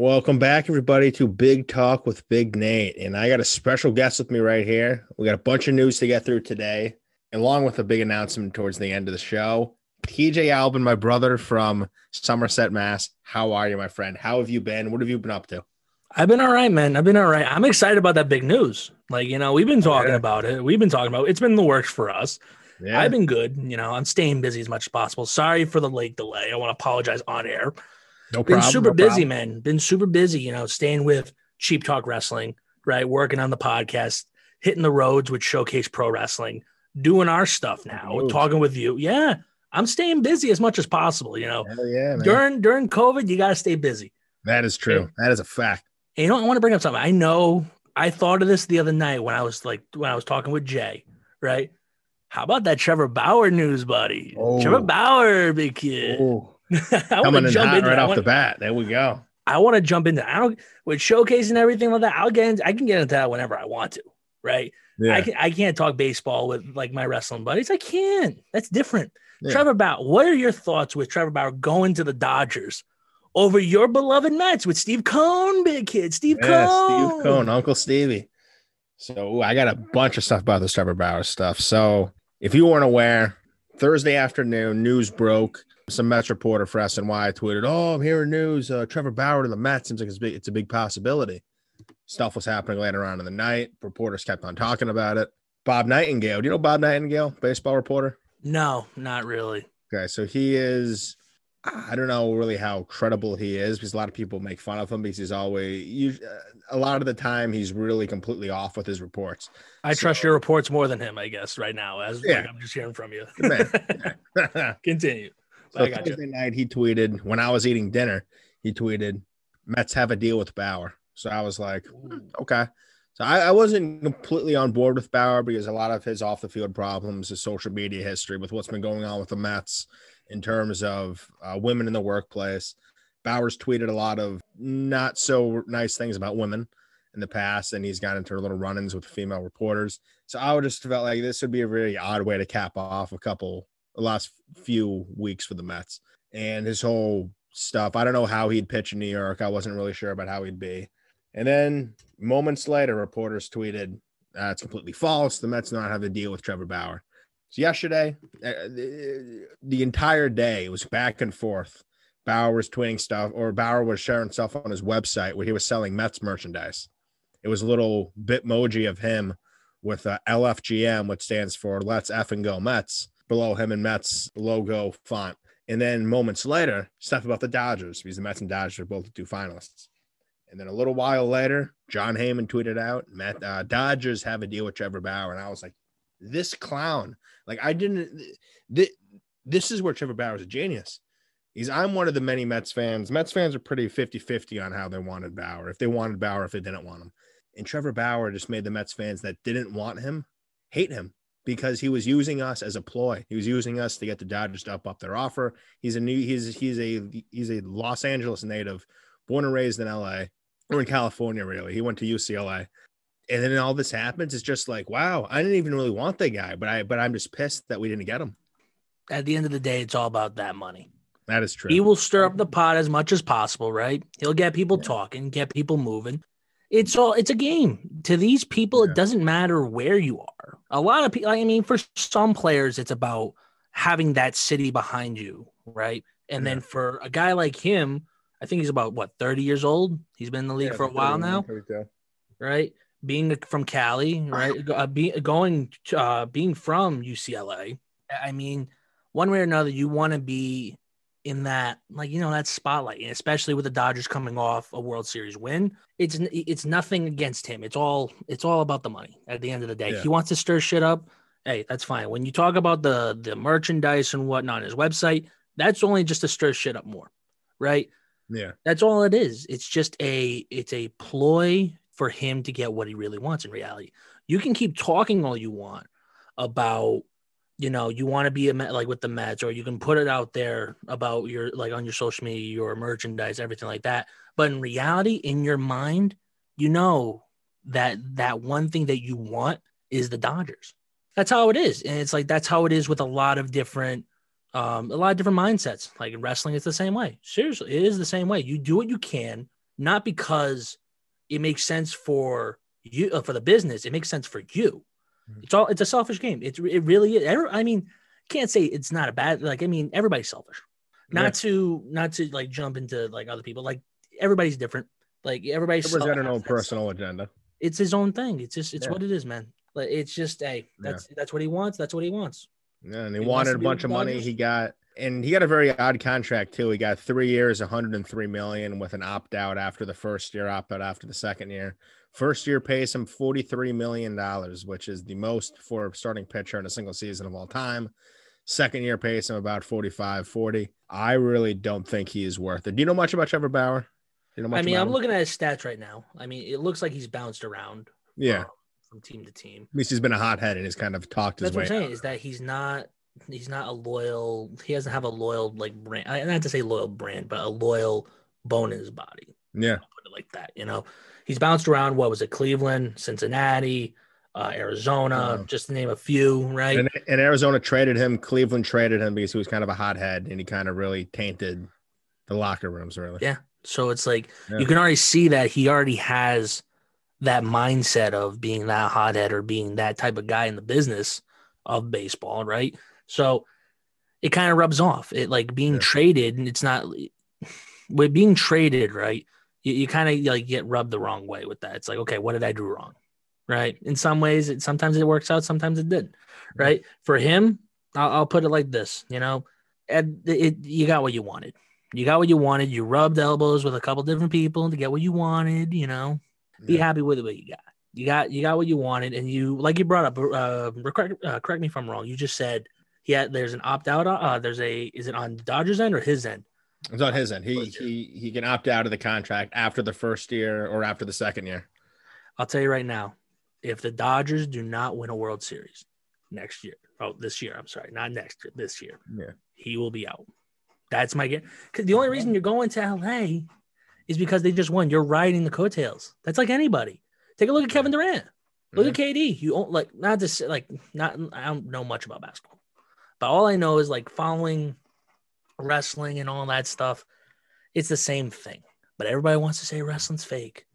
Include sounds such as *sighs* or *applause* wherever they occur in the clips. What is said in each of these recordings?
Welcome back, everybody, to Big Talk with Big Nate. And I got a special guest with me right here. We got a bunch of news to get through today, along with a big announcement towards the end of the show. TJ Albin, my brother from Somerset, Mass. How are you, my friend? How have you been? What have you been up to? I've been all right, man. I've been all right. I'm excited about that big news. Like, you know, we've been oh, talking yeah. about it. We've been talking about it. It's been the works for us. Yeah. I've been good. You know, I'm staying busy as much as possible. Sorry for the late delay. I want to apologize on air. No Been problem. super no busy, problem. man. Been super busy, you know, staying with Cheap Talk Wrestling, right? Working on the podcast, hitting the roads with Showcase Pro Wrestling, doing our stuff now, Moves. talking with you. Yeah. I'm staying busy as much as possible, you know. Hell yeah, man. During during COVID, you gotta stay busy. that is true. That is a fact. And you know, I want to bring up something. I know I thought of this the other night when I was like when I was talking with Jay, right? How about that Trevor Bauer news, buddy? Oh. Trevor Bauer, big kid. Ooh, *laughs* I coming to in jump hot right off the bat. There we go. I want to jump into. I don't with showcase and everything like that. I'll get. Into, I can get into that whenever I want to, right? Yeah. I can. I can't talk baseball with like my wrestling buddies. I can. That's different. Yeah. Trevor Bauer. What are your thoughts with Trevor Bauer going to the Dodgers over your beloved Mets with Steve Cohen, big kid? Steve Yeah, Cohen. Steve Cohen, Uncle Stevie. So I got a bunch of stuff about this Trevor Bauer stuff. So if you weren't aware, Thursday afternoon, news broke. Some Mets reporter for SNY tweeted, "Oh, I'm hearing news. Uh, Trevor Bauer to the Mets seems like it's big. It's a big possibility." Stuff was happening later on in the night. Reporters kept on talking about it. Bob Nightingale, do you know Bob Nightingale, baseball reporter? No, not really. Okay, so he is. I don't know really how credible he is because a lot of people make fun of him because he's always you. A lot of the time, he's really completely off with his reports. I trust your reports more than him, I guess, right now. As Yeah. like, I'm just hearing from you. Man. *laughs* *laughs* so Continue. I got you. Thursday night, he tweeted when I was eating dinner. He tweeted, "Mets have a deal with Bauer." So I was like, "Hmm, okay. So I, I wasn't completely on board with Bauer because a lot of his off the field problems, his social media history with what's been going on with the Mets in terms of uh, women in the workplace. Bauer's tweeted a lot of not so nice things about women in the past, and he's gotten got into little run-ins with female reporters. So I would just felt like this would be a really odd way to cap off a couple the last few weeks for the Mets and his whole stuff. I don't know how he'd pitch in New York. I wasn't really sure about how he'd be. And then moments later, reporters tweeted, uh, "It's completely false. The Mets not have a deal with Trevor Bauer." So yesterday, uh, the, the entire day was back and forth. Bauer was tweeting stuff, or Bauer was sharing stuff on his website where he was selling Mets merchandise. It was a little bitmoji of him with uh, LFGM, which stands for Let's F and Go Mets, below him and Mets logo font. And then moments later, stuff about the Dodgers because the Mets and Dodgers are both the two finalists. And then a little while later, Jon Heyman tweeted out, Met, uh, Dodgers have a deal with Trevor Bauer. And I was like, this clown. Like, I didn't, th- this is where Trevor Bauer is a genius. He's, I'm one of the many Mets fans. Mets fans are pretty 50 50 on how they wanted Bauer, if they wanted Bauer, if they didn't want him. And Trevor Bauer just made the Mets fans that didn't want him hate him because he was using us as a ploy. He was using us to get the Dodgers to up up their offer. He's a new he's he's a he's a Los Angeles native, born and raised in LA or in California really. He went to UCLA. And then all this happens, it's just like, wow, I didn't even really want the guy, but I but I'm just pissed that we didn't get him. At the end of the day, it's all about that money. That is true. He will stir up the pot as much as possible, right? He'll get people talking, get people moving. It's all it's a game. To these people, Yeah. it doesn't matter where you are. A lot of people, I mean, for some players, it's about having that city behind you, right? And then for a guy like him, I think he's about what 30 years old. He's been in the league for a while now, right? Being from Cali, *laughs* right? Uh, be, going, to, uh, being from UCLA. I mean, one way or another, you want to be in that, like you know, that spotlight, and especially with the Dodgers coming off a World Series win. It's it's nothing against him. It's all it's all about the money. At the end of the day, Yeah. he wants to stir shit up. Hey, that's fine. When you talk about the the merchandise and whatnot on his website, that's only just to stir shit up more, right? Yeah. That's all it is. It's just a it's a ploy for him to get what he really wants in reality. You can keep talking all you want about you know you want to be a Met, like with the Mets or you can put it out there about your like on your social media your merchandise everything like that. But in reality in your mind you know that that one thing that you want is the Dodgers. That's how it is. And it's like that's how it is with a lot of different um a lot of different mindsets. Like in wrestling it's the same way. Seriously it is the same way. You do what you can not because it makes sense for you uh, for the business. It makes sense for you. It's all it's a selfish game. It's it really is. I mean, can't say it's not a bad like. I mean, everybody's selfish. Not Yeah. to not to like jump into like other people. Like everybody's different. Like everybody's Everyone's got an own personal agenda. it's his own thing. It's just it's Yeah. what it is, man. Like it's just hey, that's that's what he wants. That's what he wants. Yeah, and he, He wanted a bunch of money. Dodgers? He got, and he got a very odd contract too. He got three years, 103 million, with an opt out after the first year, opt out after the second year. First year pays him 43 million dollars, which is the most for a starting pitcher in a single season of all time. Second year pays him about 45, 40. I really don't think he is worth it. Do you know much about Trevor Bauer? Do you know much I mean, I'm him? looking at his stats right now. I mean, it looks like he's bounced around. Yeah, um, from team to team. at least he's been a hothead and he's kind of talked his That's what way. I'm saying is that he's not he's not a loyal. He doesn't have a loyal like brand. I- Not to say loyal brand, but a loyal bone in his body. Yeah, I'll put it like that. You know, he's bounced around. What was it? Cleveland, Cincinnati, uh, Arizona, just to name a few. Right. And, and Arizona traded him. Cleveland traded him because he was kind of a hothead and he kind of really tainted the locker rooms. Really, Yeah. So it's like Yeah. you can already see that he already has that mindset of being that hothead or being that type of guy in the business of baseball, right? So it kind of rubs off. It like being Yeah. traded, and it's not with being traded, right? You, you kind of like get rubbed the wrong way with that. It's like, okay, what did I do wrong? Right. In some ways, it sometimes it works out, sometimes it didn't. Right. For him, I'll, I'll put it like this, you know, and it, you got what you wanted. You got what you wanted. You rubbed elbows with a couple different people to get what you wanted. You know, be Yeah. happy with what you got. You got you got what you wanted, and you like you brought up. Uh, correct, uh, correct me if I'm wrong. You just said yeah. There's an opt out. Uh, there's a is it on Dodgers end or his end? It's on his end. He he he can opt out of the contract after the first year or after the second year. I'll tell you right now, if the Dodgers do not win a World Series next year, oh this year, I'm sorry, not next year, this year, Yeah. he will be out. That's my guess. Because the only uh-huh. reason you're going to LA is because they just won. You're riding the coattails. That's like anybody. Take a look at Kevin Durant. Look at KD. You don't like not to say like not. I don't know much about basketball, but all I know is like following wrestling and all that stuff. It's the same thing. But everybody wants to say wrestling's fake.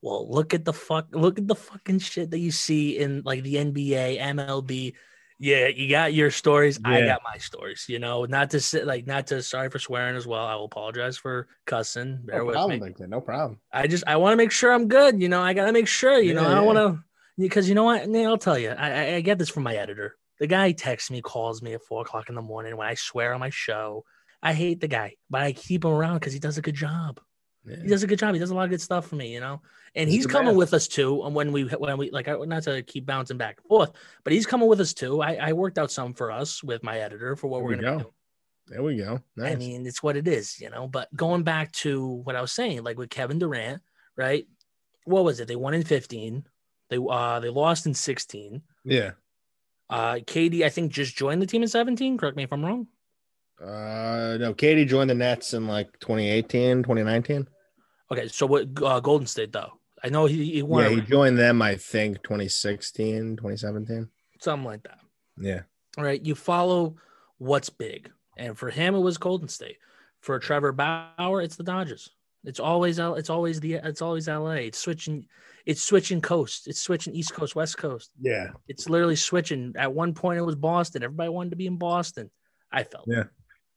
Well, look at the fuck. Look at the fucking shit that you see in like the NBA, MLB. Yeah, you got your stories. I got my stories. You know, not to sit like not to. Sorry for swearing as well. I will apologize for cussing. Bear No with problem, me. Big no problem. I just I want to make sure I'm good. You know, I gotta make sure. You know, I don't yeah. want to because you know what? I'll tell you. I, I I get this from my editor. The guy texts me, calls me at four o'clock in the morning when I swear on my show. I hate the guy, but I keep him around because he does a good job. He does a good job. He does a lot of good stuff for me, you know. And He's he's coming man. with us too. And when we when we like, not to keep bouncing back and forth, but he's coming with us too. I, I worked out some for us with my editor for what There we're we gonna go. doing. There we go. Nice. I mean, it's what it is, you know. But going back to what I was saying, like with Kevin Durant, right? What was it? They won in 15. They uh they lost in 16. yeah. Uh KD, I think, just joined the team in 17. Correct me if I'm wrong. Uh, no, KD joined the Nets in like 2018, 2019. Okay, so what uh, Golden State though? I know he, he won Yeah, he joined them, I think, 2016, 2017. something like that. Yeah. All right, you follow what's big. And for him, it was Golden State. For Trevor Bauer, it's the Dodgers. It's always L- it's always the it's always LA. It's switching it's switching coast. It's switching East Coast, West Coast. Yeah. It's literally switching. At one point, it was Boston. Everybody wanted to be in Boston. I felt. Yeah.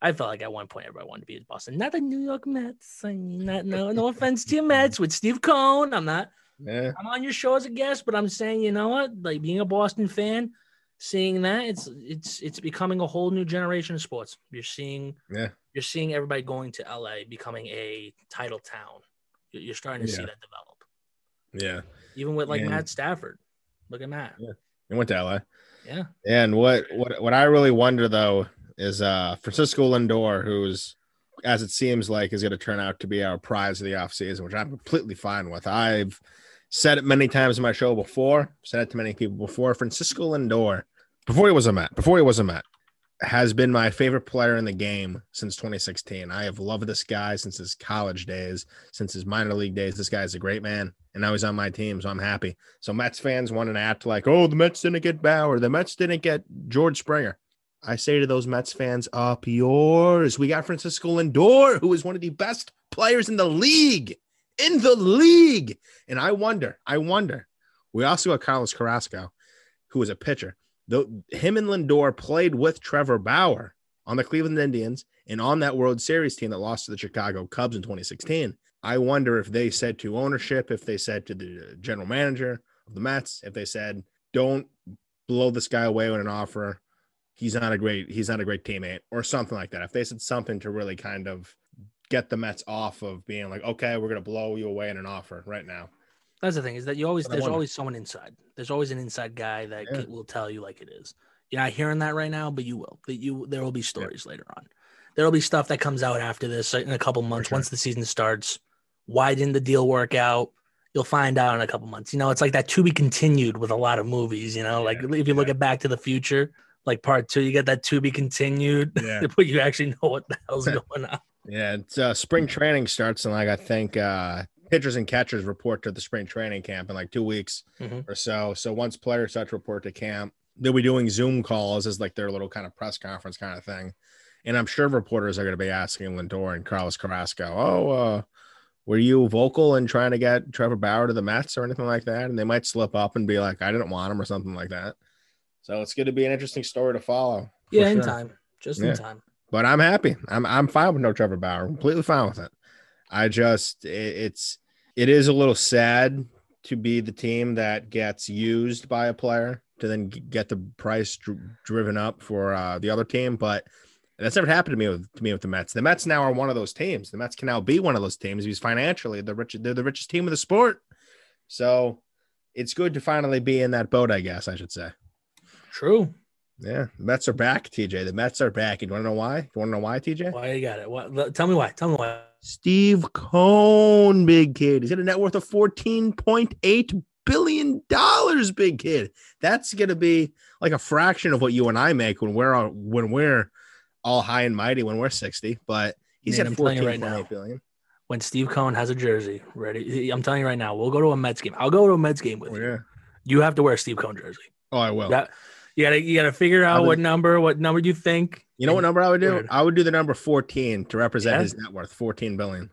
I felt like at one point everybody wanted to be in Boston. Not the New York Mets. I mean, not no no offense to your *laughs* Mets with Steve Cohen. I'm not. Yeah. I'm on your show as a guest, but I'm saying, you know what? Like being a Boston fan, seeing that it's it's it's becoming a whole new generation of sports. You're seeing Yeah. You're seeing everybody going to LA, becoming a title town. You're starting to see that develop. Yeah. Even with like Yeah. Matt Stafford. Look at Matt. He went to LA. Yeah. And what what what I really wonder though is uh Francisco Lindor, who's as it seems like is going to turn out to be our prize of the offseason, which I'm completely fine with. I've said it many times in my show before, said it to many people before. Francisco Lindor, before he was a Met, before he was a Met, has been my favorite player in the game since 2016. I have loved this guy since his college days, since his minor league days. This guy is a great man, and now he's on my team, so I'm happy. So Mets fans want to act like, oh, the Mets didn't get Bauer, the Mets didn't get George Springer. I say to those Mets fans, up yours. We got Francisco Lindor, who is one of the best players in the league in the league. And I wonder, I wonder. We also got Carlos Carrasco, who is a pitcher. Though him and Lindor played with Trevor Bauer on the Cleveland Indians and on that World Series team that lost to the Chicago Cubs in 2016. I wonder if they said to ownership, if they said to the general manager of the Mets, if they said, "Don't blow this guy away with an offer. He's not a great he's not a great teammate," or something like that. If they said something to really kind of get the Mets off of being like, "Okay, we're gonna blow you away in an offer right now." That's the thing is that you always But there's always someone inside. There's always an inside guy that Yeah. will tell you like it is. You're not hearing that right now, but you will. That you there will be stories later on. There will be stuff that comes out after this in a couple months sure. once the season starts. Why didn't the deal work out? You'll find out in a couple months. You know, it's like that to be continued with a lot of movies. You know, like Yeah, if you look at Back to the Future, like part two, you get that to be continued, *laughs* Yeah. but you actually know what the hell's *laughs* going on. Yeah, it's uh, spring training starts and like I think uh pitchers and catchers report to the spring training camp in like two weeks Mhm. or so. So once players start to report to camp, they'll be doing Zoom calls as like their little kind of press conference kind of thing. And I'm sure reporters are going to be asking Lindor and Carlos Carrasco, "Oh, uh, were you vocal in trying to get Trevor Bauer to the Mets or anything like that?" And they might slip up and be like, "I didn't want him" or something like that. So it's going to be an interesting story to follow. Yeah, in sure. time, just Yeah. in time. but I'm happy. I'm I'm fine with no Trevor Bauer. Completely fine with it. I just it, it's it is a little sad to be the team that gets used by a player to then get the price dr- driven up for uh, the other team, but that's never happened to me with to me with the Mets. The Mets now are one of those teams. The Mets can now be one of those teams because financially the rich they're the richest team of the sport. So it's good to finally be in that boat, I guess I should say. True. Yeah, the Mets are back, TJ. The Mets are back. You want to know why? You want to know why, TJ? Why you got it? What? Tell me why. Tell me why. Steve Cohen, big kid. He's got a net worth of $14.8 billion, big kid. That's gonna be like a fraction of what you and I make when we're all, when we're all high and mighty when we're 60. But he's Man, got I'm telling you $14.8 right now. billion. when Steve Cohen has a jersey ready. I'm telling you right now, we'll go to a Mets game. I'll go to a Mets game with Oh, you. yeah. You have to wear a Steve Cohen jersey. Oh, I will. Yeah. You gotta you gotta figure out Other- what number, what number do you think. You know what number I would do? Word. I would do the number 14 to represent Yeah? his net worth, 14 billion.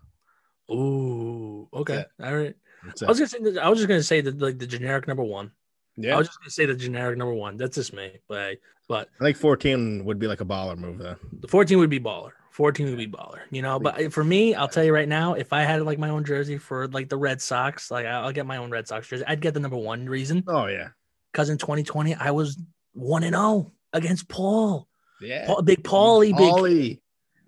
Ooh, okay. All right. I was gonna say I was just gonna say that like the generic number one. Yeah. I was just gonna say the generic number one. That's just me. But but I think 14 would be like a baller move though. the 14 would be baller. 14 would be baller. You know, but for me, I'll tell you right now, if I had like my own jersey for like the Red Sox, like I'll get my own Red Sox jersey. I'd get the number one reason. Oh yeah. because in 2020 I was one and zero against Paul, Yeah. Paul big Paulie, big Paulie.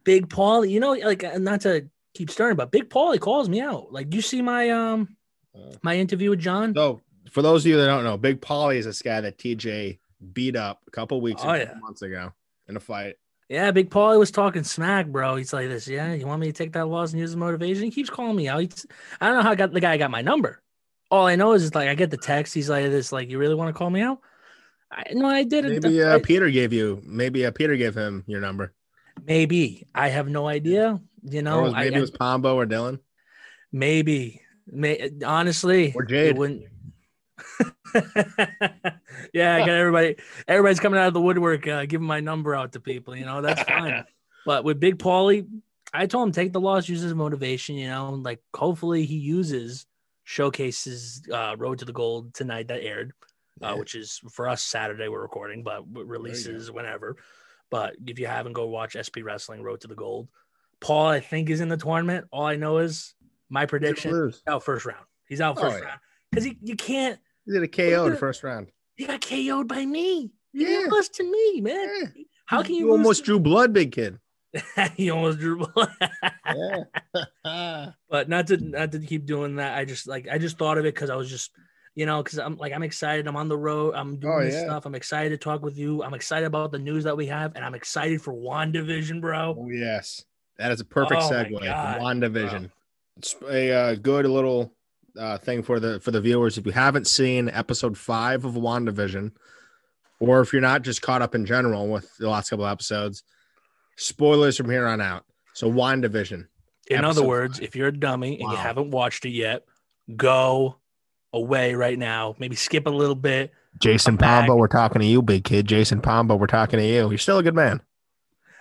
big Paulie. You know, like uh, not to keep stirring, but big Paulie calls me out. Like, you see my um Uh, my interview with John? So, for those of you that don't know, Big Paulie is this guy that TJ beat up a couple weeks Oh, ago, yeah. months ago in a fight. Yeah, big Paulie was talking smack, bro. He's like this. Yeah, you want me to take that loss and use as motivation? He keeps calling me out. He's, I don't know how I got the guy got my number. All I know is it's like I get the text. He's like this. Like, you really want to call me out? I no, I didn't. Maybe I- uh, Peter gave you, maybe uh, Peter gave him your number. maybe I have no idea. You know, was, maybe I- it was Pombo or Dylan. Maybe. May honestly, Or it Jade. wouldn't. *laughs* yeah, I got everybody. Everybody's coming out of the woodwork, uh, giving my number out to people. You know, that's fine. *laughs* but with Big Paulie, I told him take the loss, use as motivation. You know, like hopefully he uses showcases uh, Road to the Gold tonight that aired, Yeah. uh, which is for us Saturday we're recording, but releases whenever. But if you haven't, go watch SP Wrestling Road to the Gold. Paul, I think, is in the tournament. All I know is my prediction out first round. He's out Oh, first yeah. round because you can't. He did a KO the first round. He got KO'd by me. He Yeah. lost to me, man. Yeah. How can you, You almost lose drew blood, big kid. *laughs* he almost drew blood. *laughs* But not to not to keep doing that. I just like I just thought of it because I was just you know because I'm like I'm excited. I'm on the road. I'm doing Oh, this yeah. stuff. I'm excited to talk with you. I'm excited about the news that we have, and I'm excited for Wandavision, bro. oh, yes. That is a perfect Oh, segue. WandaVision. It's a uh, good little uh, thing for the for the viewers. If you haven't seen episode five of WandaVision, or if you're not just caught up in general with the last couple episodes, spoilers from here on out. So WandaVision. In other words, five. if you're a dummy and you haven't watched it yet, go away right now. Maybe skip a little bit. Jason I'm. Pombo, we're talking to you, big kid. Jason Pombo, we're talking to you. You're still a good man.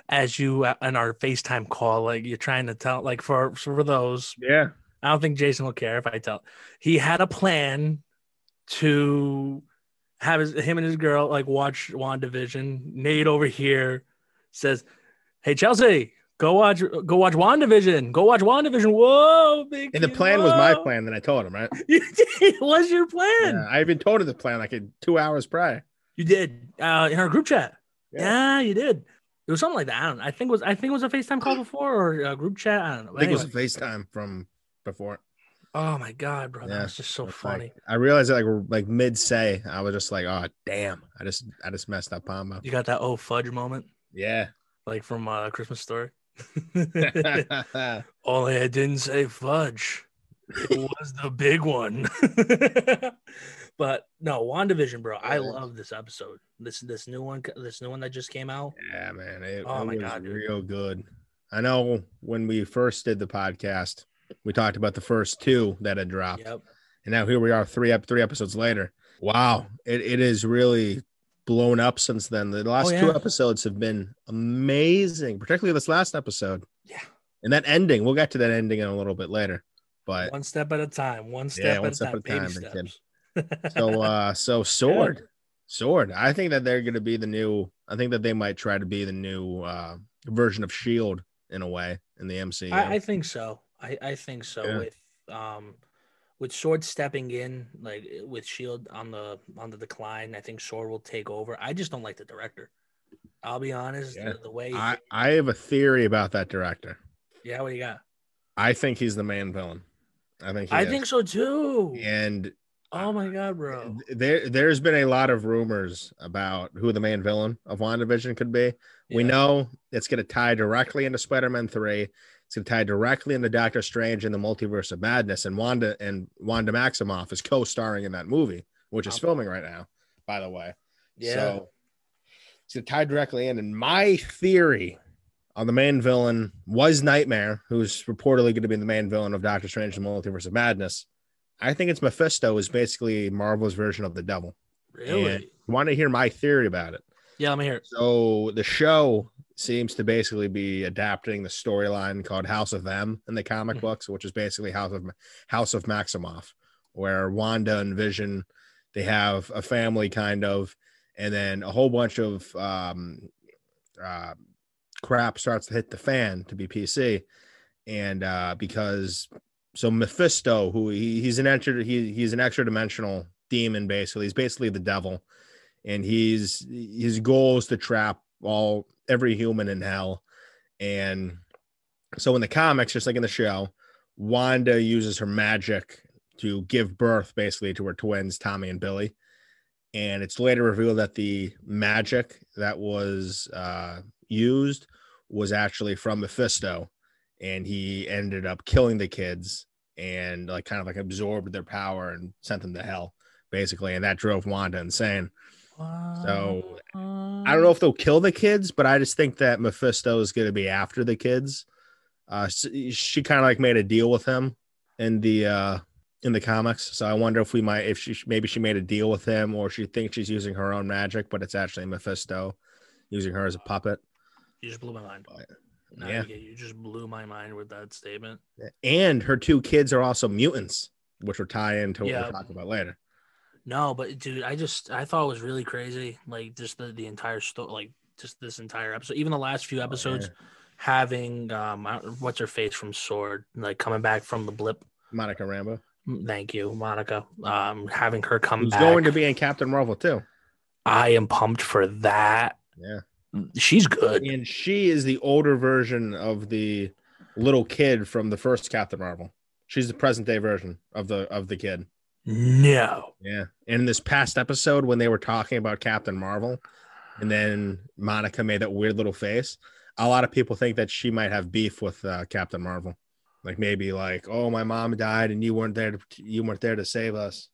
as you uh, in our FaceTime call, like you're trying to tell, like for for those, Yeah. I don't think Jason will care if I tell. He had a plan to have his, him and his girl like watch WandaVision. Nate over here says, "Hey Chelsea, go watch go watch WandaVision. Go watch WandaVision. Whoa, big And the kid, plan was my plan that I told him, right? *laughs* Did. What's your plan? Yeah, I even told him the plan like two hours prior. You did uh, in our group chat. Yeah. Yeah. you did. It was something like that. I don't. know. I think it was. I think it was a FaceTime call before or a group chat. I don't know. I think Anyway. it was a FaceTime from before. oh my god, bro, Yeah, that was just so funny. Like, I realized that like like mid say, I was just like, oh damn, I just I just messed up Pombo. You got that oh fudge moment, Yeah. like from uh, Christmas Story. *laughs* Only I didn't say fudge. It *laughs* was the big one. *laughs* but no, WandaVision, bro. I love this episode. This this new one, this new one that just came out. yeah, man. It, Oh it my God, dude. real good. I know when we first did the podcast, we talked about the first two that had dropped. Yep. And now here we are three ep- three episodes later. Wow. It it is really blown up since then. The last Oh, two yeah. episodes have been amazing, particularly this last episode. Yeah. And that ending, we'll get to that ending in a little bit later. But One step at a time. One step, Yeah, at, one a step time. at a time, so *laughs* uh so sword sword i think that they're going to be the new i think that they might try to be the new uh version of shield in a way in the mcu I, I think so. I, I think so. Yeah. With um with Sword stepping in, like eh, with Shield on the on the decline, I think Sword will take over. I just don't like the director. I'll be honest. Yeah. The, the way I, I have a theory about that director Yeah, what do you got? i think he's the main villain i think he I is. think so too. and Oh my god, bro. Eh, there there's been a lot of rumors about who the main villain of WandaVision could be. We know it's going to tie directly into Spider-Man 3. It's going to tie directly into Doctor Strange and the Multiverse of Madness and Wanda and Wanda Maximoff is co-starring in that movie, which is filming right now, by the way. Yeah. So it's going to tie directly in and my theory on the main villain was Nightmare, who's reportedly going to be the main villain of Doctor Strange and the Multiverse of Madness. I think it's Mephisto is basically Marvel's version of the devil. really? And you want to hear my theory about it? Yeah, let me hear it. So the show seems to basically be adapting the storyline called House of M in the comic Mhm. books, which is basically House of House of Maximoff, where Wanda and Vision they have a family kind of, and then a whole bunch of um, uh, crap starts to hit the fan to be PC, and uh, because so Mephisto, who he, he's an extra he, he's an extra dimensional demon basically, he's basically the devil and he's his goal is to trap all every human in hell. And so in the comics just like in the show wanda uses her magic to give birth basically to her twins tommy and billy. And it's later revealed that the magic that was uh, used was actually from mephisto. And he ended up killing the kids and like kind of like absorbed their power and sent them to hell basically. And that drove wanda insane so I don't know if they'll kill the kids, but I just think that Mephisto is going to be after the kids. Uh, s- she kind of like made a deal with him in the uh in the comics, so I wonder if we might if she maybe she made a deal with him or she thinks she's using her own magic, but it's actually Mephisto using her as a puppet. You just blew my mind. But, No, yeah. you, you just blew my mind with that statement. And her two kids are also mutants, which will tie into what Yeah. we'll talk about later. No, but dude, I just I thought it was really crazy. Like just the, the entire story, like just this entire episode, even the last few episodes, having um what's her face from Sword, like coming back from the blip. Monica Rambeau, Thank you, Monica. Um, having her come who's back. going to be in Captain Marvel too. I am pumped for that. Yeah. She's good. and she is the older version of the little kid from the first Captain Marvel. She's the present day version of the of the kid. No. Yeah. And in this past episode, when they were talking about Captain Marvel, and then Monica made that weird little face, a lot of people think that she might have beef with uh, Captain Marvel. Like maybe like, oh, my mom died and you weren't there to you weren't there to save us.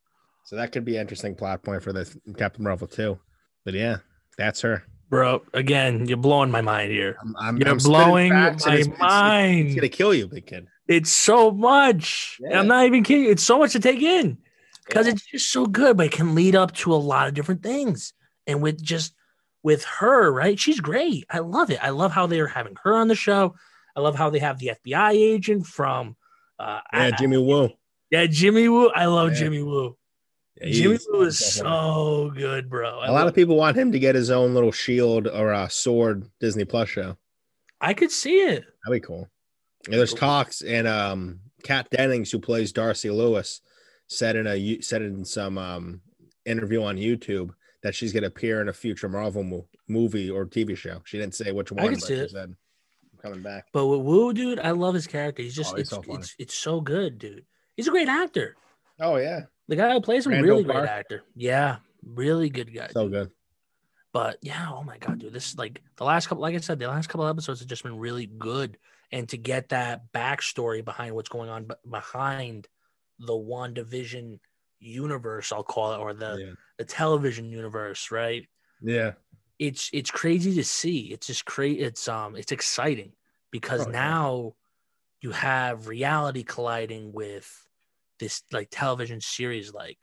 So that could be an interesting plot point for the Captain Marvel too. But yeah, that's her. Bro, again, you're blowing my mind here. I'm, I'm, You're I'm blowing my it's- it's- mind. It's gonna kill you, big kid. It's so much. Yeah. I'm not even kidding. It's so much to take in because Yeah. it's just so good, but it can lead up to a lot of different things. And with just with her, right? She's great. I love it. I love how they're having her on the show. I love how they have the FBI agent from Uh, Yeah, I- Jimmy Woo. yeah, Jimmy Woo. I love Yeah. Jimmy Woo. Yeah, Jimmy he's- Woo is so good, bro. I A lot of people want him to get his own little shield or a sword Disney Plus show. I could see it. That'd be cool. Yeah, there's talks, and um, Kat Dennings, who plays Darcy Lewis, said in a said in some um interview on YouTube that she's gonna appear in a future Marvel mo- movie or TV show. She didn't say which one, could but see she it. said coming back. But with Woo, dude, I love his character. He's just Oh, he's it's, so it's it's so good, dude. He's a great actor. Oh yeah, The guy who plays him, Randall really great actor. Yeah, really good guy. so good. But yeah, oh my god, dude, this is like the last couple. Like I said, the last couple episodes have just been really good, and to get that backstory behind what's going on, behind the WandaVision universe, I'll call it, or the yeah. the television universe, right? yeah, It's it's crazy to see. It's just crazy. It's um, it's exciting because Oh, yeah. now you have reality colliding with this like television series, like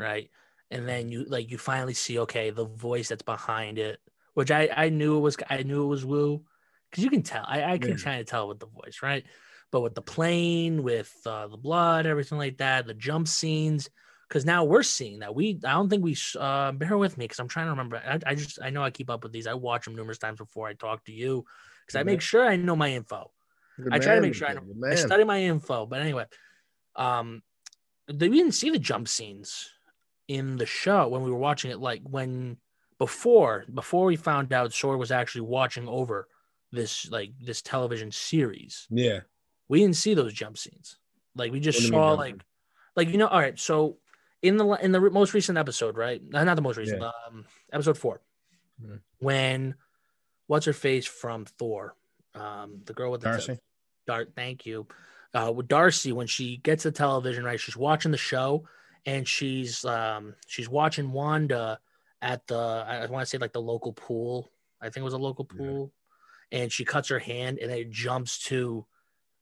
right and then you like you finally see okay the voice that's behind it which i i knew it was i knew it was woo because you can tell i i can Yeah. kind of tell with the voice right but with the plane with uh, the blood everything like that the jump scenes because now we're seeing that we i don't think we uh bear with me because i'm trying to remember I, I just i know i keep up with these i watch them numerous times before i talk to you because i make sure i know my info I try to make sure I know. I study my info, but anyway, um, they, we didn't see the jump scenes in the show when we were watching it. Like when before before we found out Sword was actually watching over this like this television series, Yeah, we didn't see those jump scenes. Like we just What do you mean saw like scenes? like you know. All right, so in the in the most recent episode, right? Not the most recent, Yeah. um, episode four, Mhm. when what's her face from Thor, um, the girl with the Darcy. Dart, thank you. Uh, with Darcy, when she gets the television, right, she's watching the show and she's um she's watching Wanda at the I want to say like the local pool. I think it was a local Yeah. pool, and she cuts her hand and it jumps to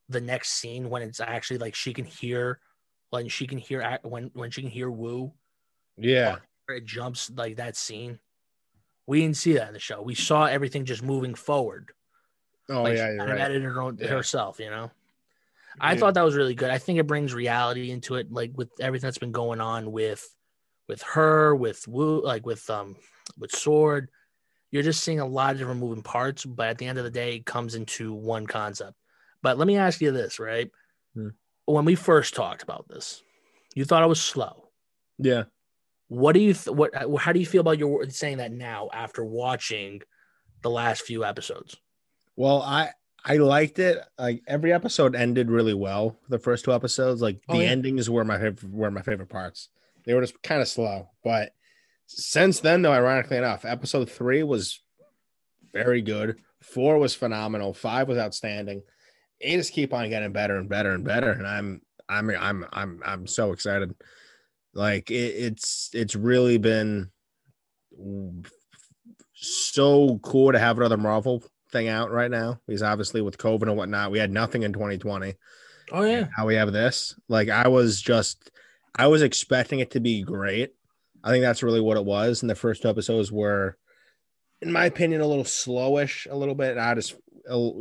the next scene when it's actually like she can hear when she can hear when when she can hear Woo. Yeah, It jumps like that scene. We didn't see that in the show. We saw everything just moving forward oh like yeah, kind right. edited her own, Yeah. herself, you know. I Yeah. thought that was really good. I think it brings reality into it, like with everything that's been going on with with her, with Woo, like with um with Sword. You're just seeing a lot of different moving parts, but at the end of the day, it comes into one concept. But let me ask you this, right? Hmm. When we first talked about this, you thought I was slow. Yeah. What do you th- what? How do you feel about your saying that now after watching the last few episodes? Well, I I liked it. Like every episode ended really well. The first two episodes, like Oh, the yeah. endings were my favorite were my favorite parts. They were just kind of slow, but since then, though, ironically enough, episode three was very good. Four was phenomenal. Five was outstanding. They just keep on getting better and better and better, and I'm I'm I'm I'm I'm so excited. Like it, it's it's really been so cool to have another Marvel thing out right now because obviously with COVID and whatnot, we had nothing in 2020. Oh yeah, How we have this, like I was just, I was expecting it to be great. I think that's really what it was. And the first two episodes were, in my opinion, a little slowish, a little bit. I just a,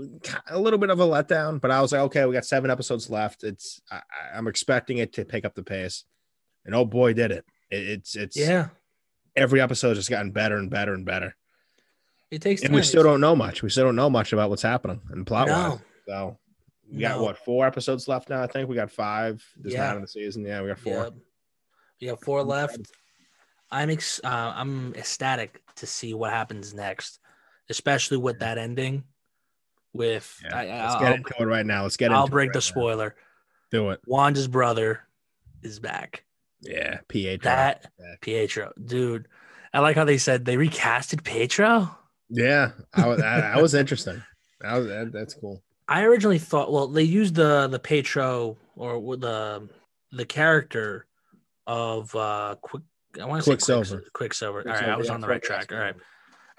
a little bit of a letdown, but I was like, okay, we got seven episodes left. It's I, I'm expecting it to pick up the pace, and oh boy, did it! it it's it's yeah. every episode has gotten better and better and better. It takes And time. we still don't know much. We still don't know much about what's happening and plot wise. No. So we got No. what four episodes left now? I think we got five this Yeah. night of the season. Yeah, we got four. Yep. We have four left. I'm ex- uh, I'm ecstatic to see what happens next, especially with that ending. With Yeah. I, Let's I'll, get into it right now. Let's get it I'll break it the right now. spoiler. Do it. Wanda's brother is back. Yeah, Pietro. That. Pietro, dude. I like how they said they recasted Pietro. yeah, I was that, that was interesting. That was that, that's cool. I originally thought, well, they used the the Pietro or the the character of uh quick. I want to say Quicksilver. Quicksilver. Quicksilver. All right, I was yeah, on the right track. All right,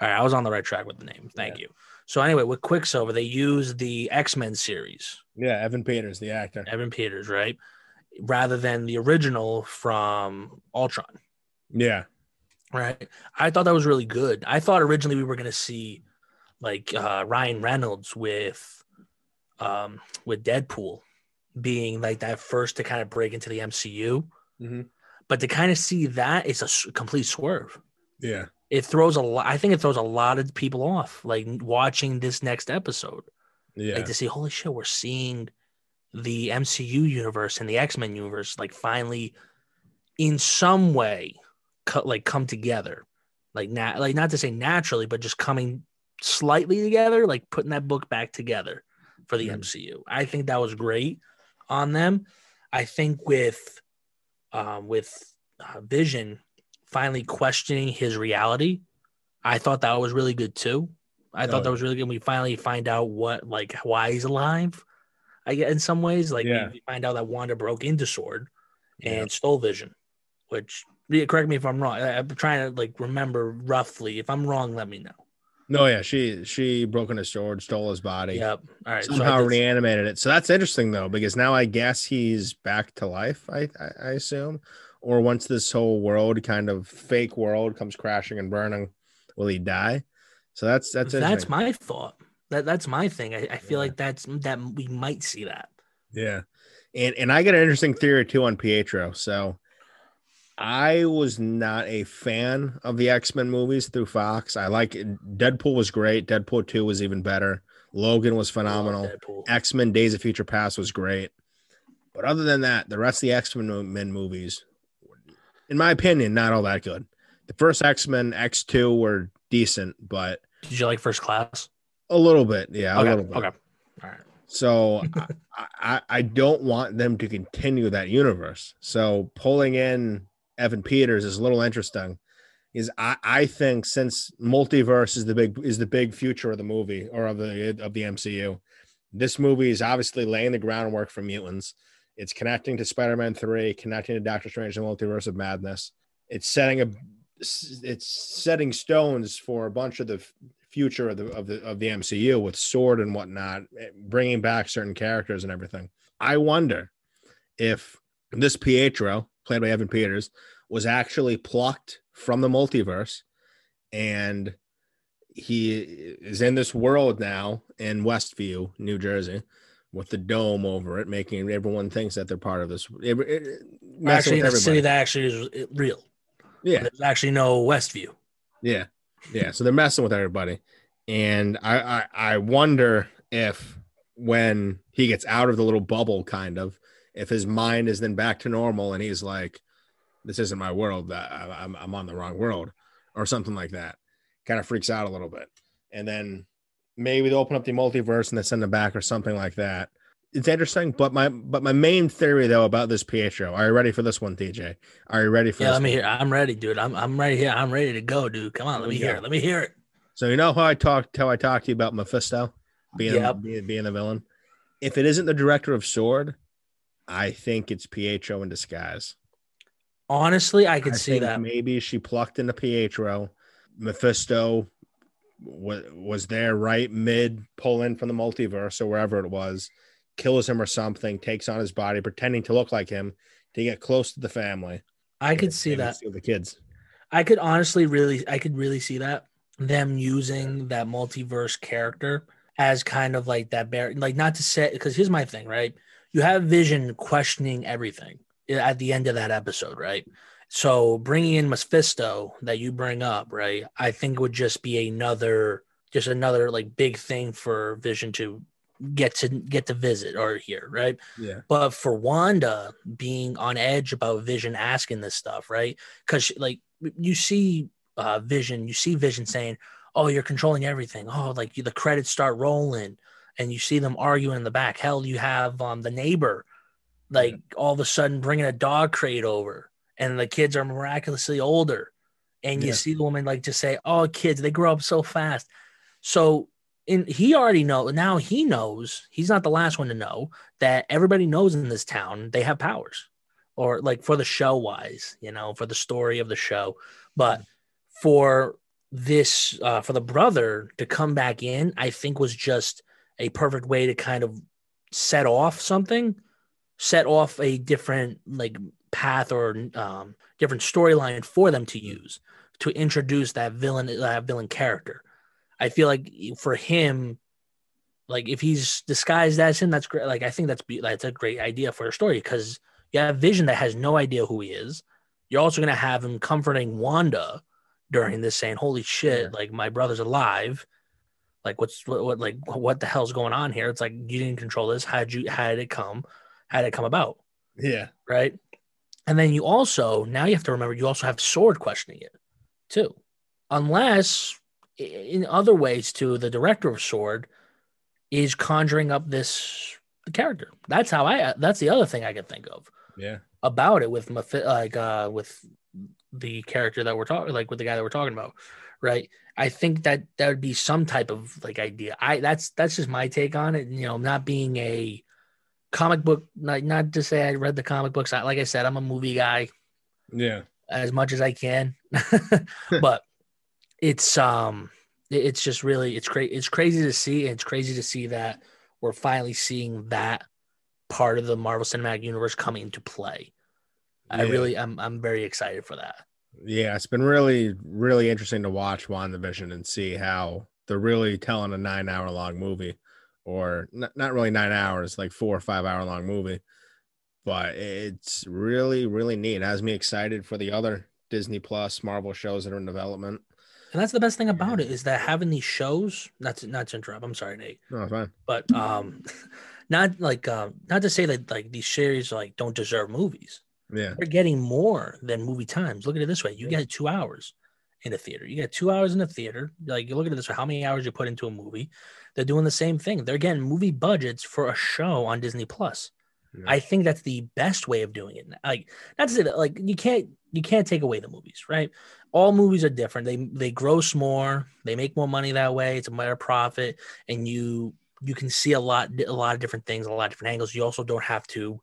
all right, I was on the right track with the name. Thank Yeah. you. So anyway, with Quicksilver, they used the X Men series, Yeah, Evan Peters, the actor. Evan Peters, right, rather than the original from Ultron. Yeah, right? I thought that was really good. I thought originally we were gonna see like uh, Ryan Reynolds with um with Deadpool, being like that first to kind of break into the MCU. Mm-hmm. But to kind of see that is a complete swerve. Yeah. It throws a lot. I think it throws a lot of people off, like watching this next episode. Yeah. Like to see, holy shit, we're seeing the MCU universe and the X Men universe like finally, in some way, cut like come together, like not like not to say naturally, but just coming slightly together, like putting that book back together for the Mhm. MCU. I think that was great on them. I think with um, with uh, Vision finally questioning his reality, I thought that was really good too. I Oh, thought that was really good. We finally find out what like why he's alive. I get in some ways like Yeah. we, find out that Wanda broke into Sword and Yeah. stole Vision, which yeah, correct me if I'm wrong. I, I'm trying to like remember roughly. If I'm wrong, let me know. No, yeah, she she broke into sword, stole his body, Yep. All right. somehow did- reanimated it. So that's interesting though, because now I guess he's back to life. I I, I assume, or once this whole world kind of fake world comes crashing and burning, will he die? So that's that's that's my thought. That that's my thing. I, I feel Yeah. like that's that we might see that. Yeah. And and I got an interesting theory too on Pietro. So I was not a fan of the X-Men movies through Fox. I like Deadpool was great. Deadpool 2 was even better. Logan was phenomenal. Deadpool. X-Men Days of Future Past was great. But other than that, the rest of the X-Men men movies, in my opinion, not all that good. The first X-Men X2 were decent, but Did you like First Class? a little bit. Yeah, a little bit. Okay. All right. So I, I, I don't want them to continue that universe. So pulling in Evan Peters is a little interesting. Is I, I think since multiverse is the big is the big future of the movie or of the of the MCU, this movie is obviously laying the groundwork for mutants. It's connecting to Spider-Man 3, connecting to Doctor Strange and the Multiverse of Madness. It's setting a it's setting stones for a bunch of the future of the of the of the MCU with sword and whatnot, eh, bringing back certain characters and everything. I wonder if this Pietro, played by Evan Peters, was actually plucked from the multiverse, and he is in this world now in Westview, New Jersey, with the dome over it, making everyone thinks that they're part of this. Eh, eh, eh, it, it, Actually, the city that actually is real. yeah, There's actually no Westview. Yeah, yeah. So they're messing with everybody, and I, I I wonder if when he gets out of the little bubble, kind of, if his mind is then back to normal, and he's like, "This isn't my world. I, I'm I'm on the wrong world," or something like that. Kind of freaks out a little bit, and then maybe they open up the multiverse and they send him back or something like that. It's interesting, but my but my main theory though about this Pietro. Are you ready for this one, DJ? Are you ready for Yeah, let me one? hear. I'm ready, dude. I'm I'm ready here. I'm ready to go, dude. Come on, let me we hear it. Let me hear it. So you know how I talked how I talked to you about Mephisto being Yep. being, being the villain. If it isn't the director of Sword, I think it's Pietro in disguise. Honestly, I could I see that. maybe she plucked into Pietro. Mephisto was was there right mid pull in from the multiverse or wherever it was, kills him or something, takes on his body, pretending to look like him to get close to the family. I could see that. the kids. I could honestly really I could really see that them using that multiverse character as kind of like that bear like not to say because here's my thing right you have vision questioning everything at the end of that episode right so bringing in Mephisto that you bring up right I think would just be another just another like big thing for vision to get to get to visit or hear right Yeah. but for Wanda being on edge about Vision asking this stuff, right? Because like you see uh, Vision, you see Vision saying, "Oh, you're controlling everything." Oh, like the credits start rolling, and you see them arguing in the back. Hell, you have um the neighbor, like all of a sudden bringing a dog crate over, and the kids are miraculously older, and you Yeah. see the woman like just say, "Oh, kids, they grow up so fast." So. And he already know now he knows he's not the last one to know that everybody knows in this town they have powers or like for the show wise you know for the story of the show but for this uh for the brother to come back in i think was just a perfect way to kind of set off something set off a different like path or um different storyline for them to use to introduce that villain that villain character i feel like for him Like if he's disguised as him, that's great. Like I think that's be- that's a great idea for a story because you have Vision that has no idea who he is. You're also gonna have him comforting Wanda during this, saying, "Holy shit! Yeah. Like my brother's alive. Like what's what, what like what the hell's going on here? It's like you didn't control this. How'd you how did it come? How did it come about? Yeah. Right? And then you also now you have to remember you also have Sword questioning it too, unless in other ways too the director of Sword is conjuring up this character. That's how I. That's the other thing I could think of Yeah. about it with Mephi- like uh with the character that we're talking like with the guy that we're talking about right i think that that would be some type of like idea i that's that's just my take on it you know not being a comic book not, not to say i read the comic books. I, like i said i'm a movie guy Yeah. as much as i can. *laughs* But it's um it's just really it's great it's crazy to see and it's crazy to see that we're finally seeing that part of the marvel cinematic universe coming into play. I really, I'm, I'm very excited for that. Yeah, it's been really, really interesting to watch WandaVision and see how they're really telling a nine hour long movie, or not, not really nine hours, like four or five hour long movie. But it's really, really neat. It has me excited for the other Disney Plus Marvel shows that are in development. And that's the best thing about it is that having these shows, not to, not to interrupt, I'm sorry, Nate, No, it's fine. but um, *laughs* not like um, not to say that like these series like don't deserve movies. Yeah. They're getting more than movie times. Look at it this way: you get two hours in a theater. You get two hours in a theater. Like you look at this way: how many hours you put into a movie? They're doing the same thing. They're getting movie budgets for a show on Disney Plus. Yeah. I think that's the best way of doing it. Like not to say that like you can't you can't take away the movies, right? All movies are different. They they gross more, they make more money that way. It's a better profit, and you you can see a lot a lot of different things, a lot of different angles. You also don't have to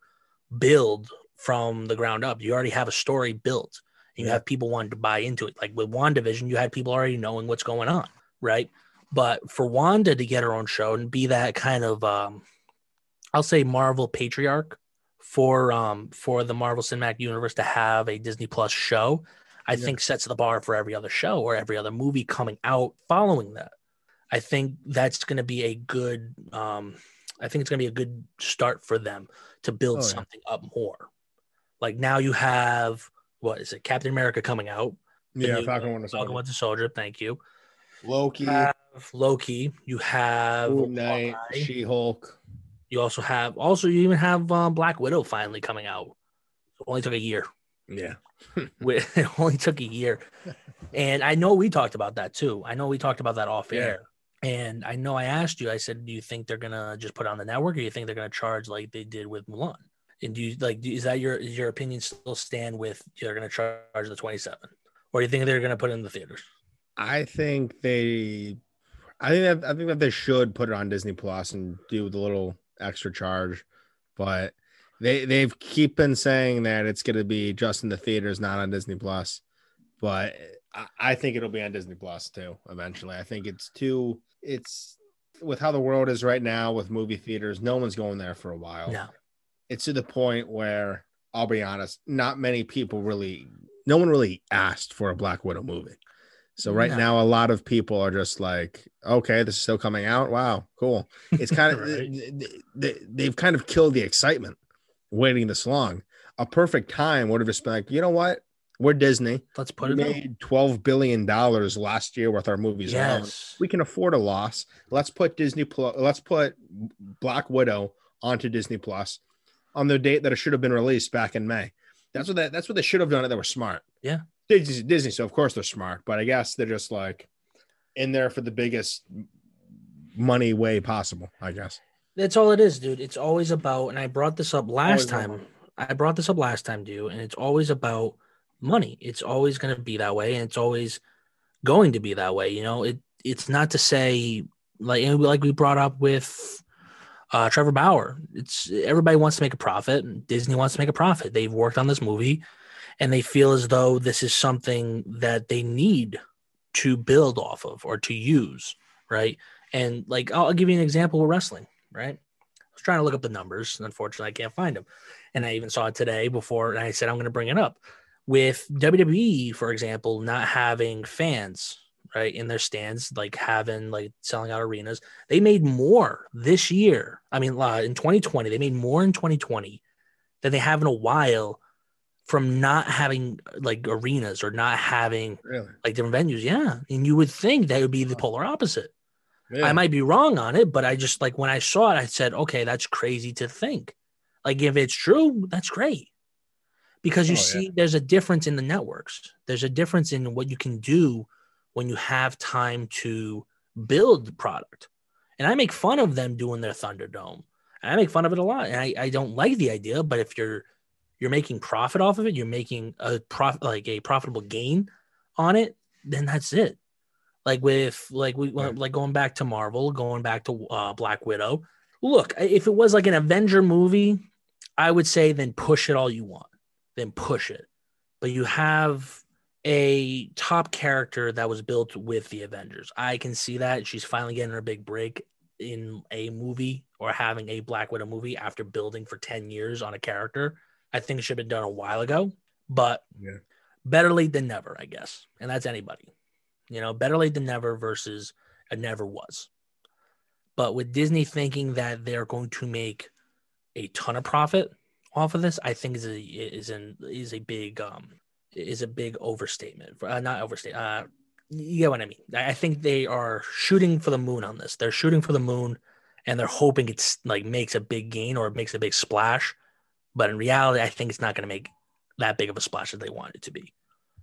build from the ground up. You already have a story built. And you Yeah. have people wanting to buy into it. Like with WandaVision, you had people already knowing what's going on, right? But for Wanda to get her own show and be that kind of um I'll say Marvel patriarch for um for the Marvel Cinematic Universe to have a Disney Plus show, I Yeah. think sets the bar for every other show or every other movie coming out following that. I think that's going to be a good um I think it's going to be a good start for them to build Oh, yeah. something up more. Like now you have what is it Captain America coming out? Yeah, new Falcon one, Winter Falcon Soldier. Winter Soldier, thank you. Loki, You have Loki, you have Moon Knight, She Hulk. You also have also you even have um, Black Widow finally coming out. It only took a year. Yeah. *laughs* It only took a year, and I know we talked about that too. I know we talked about that off Yeah. air, and I know I asked you. I said, "Do you think they're gonna just put on the network, or do you think they're gonna charge like they did with Mulan?" And do you like do- is that your is your opinion still stand with they're gonna charge the twenty seven, or do you think they're gonna put it in the theaters? I think they, I think that I think that they should put it on Disney Plus and do the little extra charge, but they they've keep been saying that it's going to be just in the theaters, not on Disney Plus. But I, I think it'll be on Disney Plus too eventually. I think it's too it's with how the world is right now with movie theaters. No one's going there for a while No, it's to the point where I'll be honest, not many people really, no one really asked for a Black Widow movie. So right No. now, a lot of people are just like, okay, this is still coming out. Wow, cool. It's kind of *laughs* Right. they, they've kind of killed the excitement waiting this long. A perfect time would have just been like, you know what? We're Disney. let's put We it. out. made twelve billion dollars last year with our movies. alone Yes, we can afford a loss. Let's put Disney Plus. Let's put Black Widow onto Disney Plus on the date that it should have been released back in May. That's what that, that's what they should have done. It They were smart. Yeah. Disney, Disney. So of course they're smart, but I guess they're just like in there for the biggest money way possible. I guess. That's all it is, dude. It's always about, and I brought this up last Always time. money. I brought this up last time, dude, and it's always about money. It's always going to be that way, and it's always going to be that way. You know, it. It's not to say like like we brought up with uh, Trevor Bauer. It's everybody wants to make a profit, Disney wants to make a profit. They've worked on this movie, and they feel as though this is something that they need to build off of or to use, right? And like I'll, I'll give you an example with wrestling, right? I was trying to look up the numbers, and unfortunately, I can't find them. And I even saw it today before, and I said I'm going to bring it up with WWE, for example, not having fans, right, in their stands, like having like selling out arenas. They made more this year. I mean, uh, in 2020, they made more in 2020 than they have in a while from not having like arenas or not having Really? like different venues. Yeah. And you would think that would be the polar opposite. Yeah. I might be wrong on it, but I just like when I saw it, I said, okay, that's crazy to think. Like if it's true, that's great. Because you Oh, yeah. see, there's a difference in the networks. There's a difference in what you can do when you have time to build the product. And I make fun of them doing their Thunderdome. And I make fun of it a lot. And I, I don't like the idea, but if you're you're making profit off of it, you're making a profit like a profitable gain on it, then that's it. Like with like we Right. like going back to Marvel, going back to uh, Black Widow. Look, if it was like an Avenger movie, I would say then push it all you want, then push it. But you have a top character that was built with the Avengers. I can see that she's finally getting her big break in a movie or having a Black Widow movie after building for 10 years on a character. I think it should have been done a while ago, but Yeah. better late than never, I guess. And that's anybody. You know, better late than never versus a never was. But with Disney thinking that they're going to make a ton of profit off of this, I think is a is an is a big um is a big overstatement. Uh, not overstate. Uh, you get what I mean. I think they are shooting for the moon on this. They're shooting for the moon, and they're hoping it's like makes a big gain or it makes a big splash. But in reality, I think it's not going to make that big of a splash that they want it to be.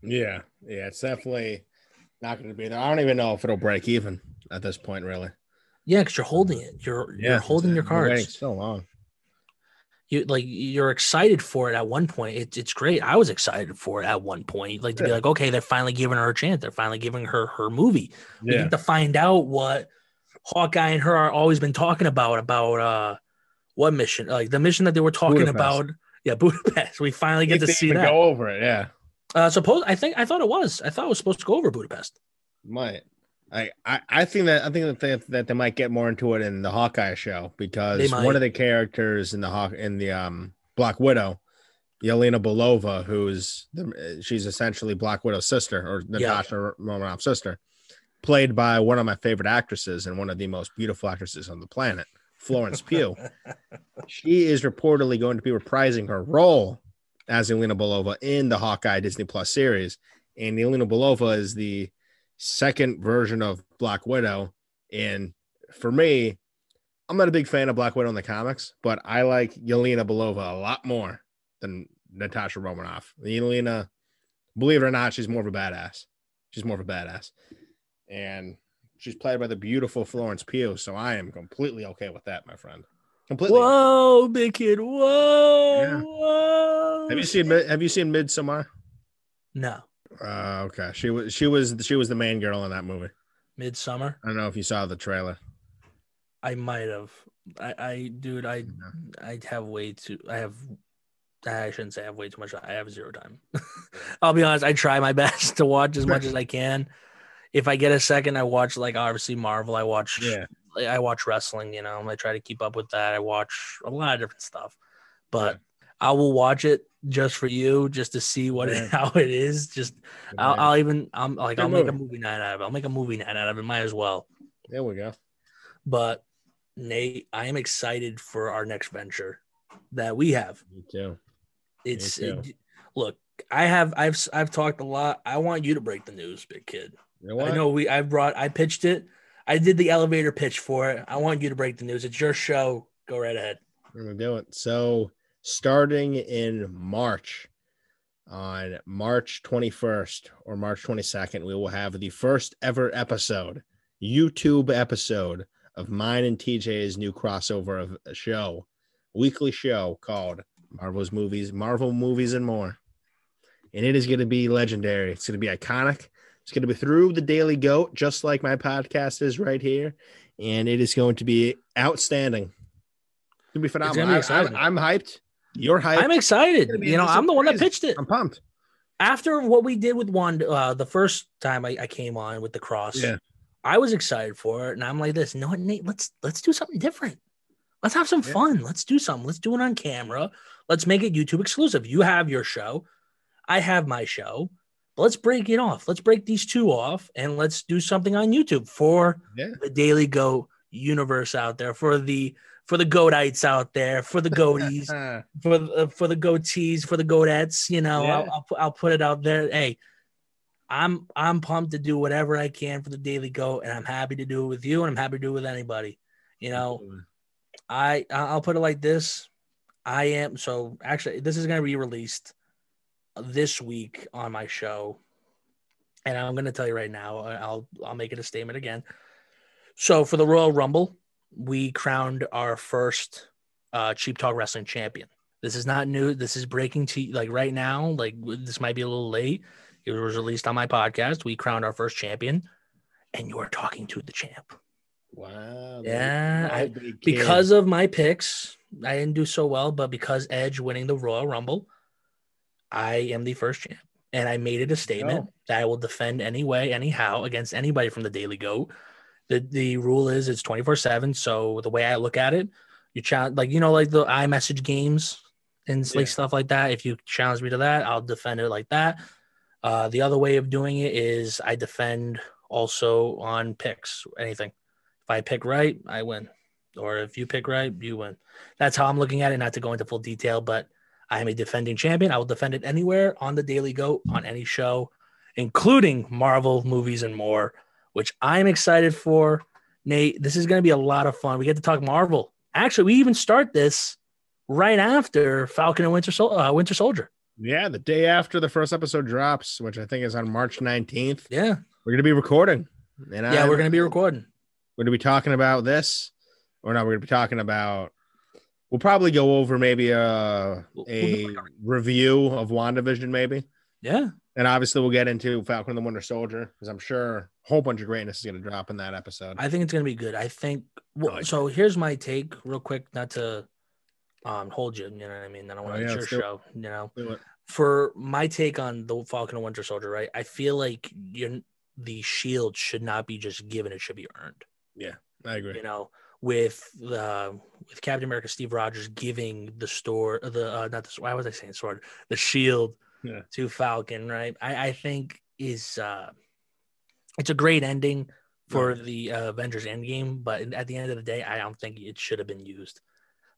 Yeah, yeah, it's definitely not going to be there. I don't even know if it'll break even at this point, really. Yeah, because you're holding it. You're you're holding your cards. so long. You like you're excited for it at one point. It's it's great. I was excited for it at one point. Like to be like, okay, they're finally giving her a chance. They're finally giving her her movie. We get to find out what Hawkeye and her are always been talking about about uh what mission? Like the mission that they were talking Budapest. about. Yeah, Budapest. We finally get to see that. Go over it, yeah. Uh suppose I think I thought it was. I thought it was supposed to go over Budapest. Might. I, I, I think that I think that they, that they might get more into it in the Hawkeye show because one of the characters in the Hawk in the um Black Widow, Yelena Belova, who's the, she's essentially Black Widow's sister or Natasha Romanoff's sister, played by one of my favorite actresses and one of the most beautiful actresses on the planet, Florence Pugh. *laughs* she is reportedly going to be reprising her role as Yelena Belova in the Hawkeye Disney Plus series, and Yelena Belova is the second version of Black Widow. And for me, I'm not a big fan of Black Widow in the comics, but I like Yelena Belova a lot more than Natasha Romanoff. Yelena, believe it or not, she's more of a badass. She's more of a badass. And she's played by the beautiful Florence Pugh. So I am completely okay with that, my friend. Completely. Whoa, big kid. Whoa. Yeah. Whoa. Have you seen Mid- Have you seen Midsommar? No. Uh, okay. She was she was she was the main girl in that movie. Midsommar. I don't know if you saw the trailer. I might have. I, I, dude, I, I have way too. I have. I shouldn't say I have way too much. I have zero time. *laughs* I'll be honest. I try my *laughs* best to watch as much as I can. If I get a second, I watch like obviously Marvel. I watch. Yeah. I watch wrestling. You know, I try to keep up with that. I watch a lot of different stuff, but I will watch it just for you, just to see what Yeah. it, *laughs* how it is. Just I'll, I'll even I'm like I'll make a movie. night out of it. I'll make a movie night out of it. Might as well. There we go. But Nate, I am excited for our next venture that we have. Me too. It's too. it- look, I have I've I've talked a lot. I want you to break the news, big kid. You know? I know we I brought I pitched it. I did the elevator pitch for it. I want you to break the news. It's your show. Go right ahead. We're gonna do it. So starting in March, on March 21st or March 22nd, we will have the first ever episode, YouTube episode of mine and TJ's new crossover of a show, weekly show called Marvel's Movies, Marvel Movies and More. And it is going to be legendary. It's going to be iconic. It's going to be through the Daily Goat, just like my podcast is right here. And it is going to be outstanding. It's going to be phenomenal. be I- I'm, I'm hyped. You're hyped. I'm excited. You know, I'm the one that pitched it. I'm pumped. After what we did with one uh, the first time I, I came on with the cross, Yeah. I was excited for it, and I'm like, "This, you know what, Nate? Let's let's do something different. Let's have some Yeah. fun. Let's do something. Let's do it on camera. Let's make it YouTube exclusive. You have your show, I have my show. let's break it off. Let's break these two off and let's do something on YouTube for Yeah. the Daily Go universe out there, for the for the goatites out there, for the goaties, Uh, *laughs* for the for the goatees, for the goatettes. You know, Yeah. I'll, I'll I'll put it out there. Hey, I'm I'm pumped to do whatever I can for the Daily Goat, and I'm happy to do it with you, and I'm happy to do it with anybody. You know, I I'll put it like this. I am so actually this is gonna be released this week on my show. And I'm gonna tell you right now, I'll I'll make it a statement again. So for the Royal Rumble, we crowned our first uh cheap talk wrestling champion. This is not new. This is breaking to like right now. Like this might be a little late. It was released on my podcast. We crowned our first champion, and you are talking to the champ. wow. Yeah, I- because of my picks, I didn't do so well, but because Edge winning the Royal Rumble, I am the first champ. And I made it a statement that I will defend anyway, anyhow, against anybody from the Daily Goat. The the rule is it's 24-7. So the way I look at it, you challenge like you know, like the iMessage games and like Yeah. stuff like that. If you challenge me to that, I'll defend it like that. Uh, the other way of doing it is I defend also on picks, anything. If I pick right, I win or if you pick right, you win. That's how I'm looking at it. Not to go into full detail, but I am a defending champion. I will defend it anywhere on the Daily Goat, on any show, including Marvel movies and more, which I'm excited for. Nate, this is going to be a lot of fun. We get to talk Marvel. Actually, we even start this right after Falcon and Winter, Sol- uh, Winter Soldier. Yeah, the day after the first episode drops, which I think is on March 19th, Yeah, we're gonna be recording. And yeah, I- we're going to be recording. We're gonna be talking about this, or no? We're gonna be talking about. We'll probably go over maybe a We'll- we'll a review of WandaVision, maybe, Yeah, and obviously we'll get into Falcon and the Winter Soldier because I'm sure a whole bunch of greatness is gonna drop in that episode. I think it's going to be good. I think. Well, like so here's my take, real quick, not to um hold you. You know what I mean? I don't want Oh, to yeah, your let's it. show. You know. For my take on the Falcon and Winter Soldier, right? I feel like you're, the shield should not be just given; it should be earned. Yeah, I agree. You know, with the with Captain America, Steve Rogers giving the store the uh, not the why was I saying sword the shield Yeah. to Falcon, right? I I think is uh it's a great ending for the uh, Avengers Endgame, but at the end of the day, I don't think it should have been used.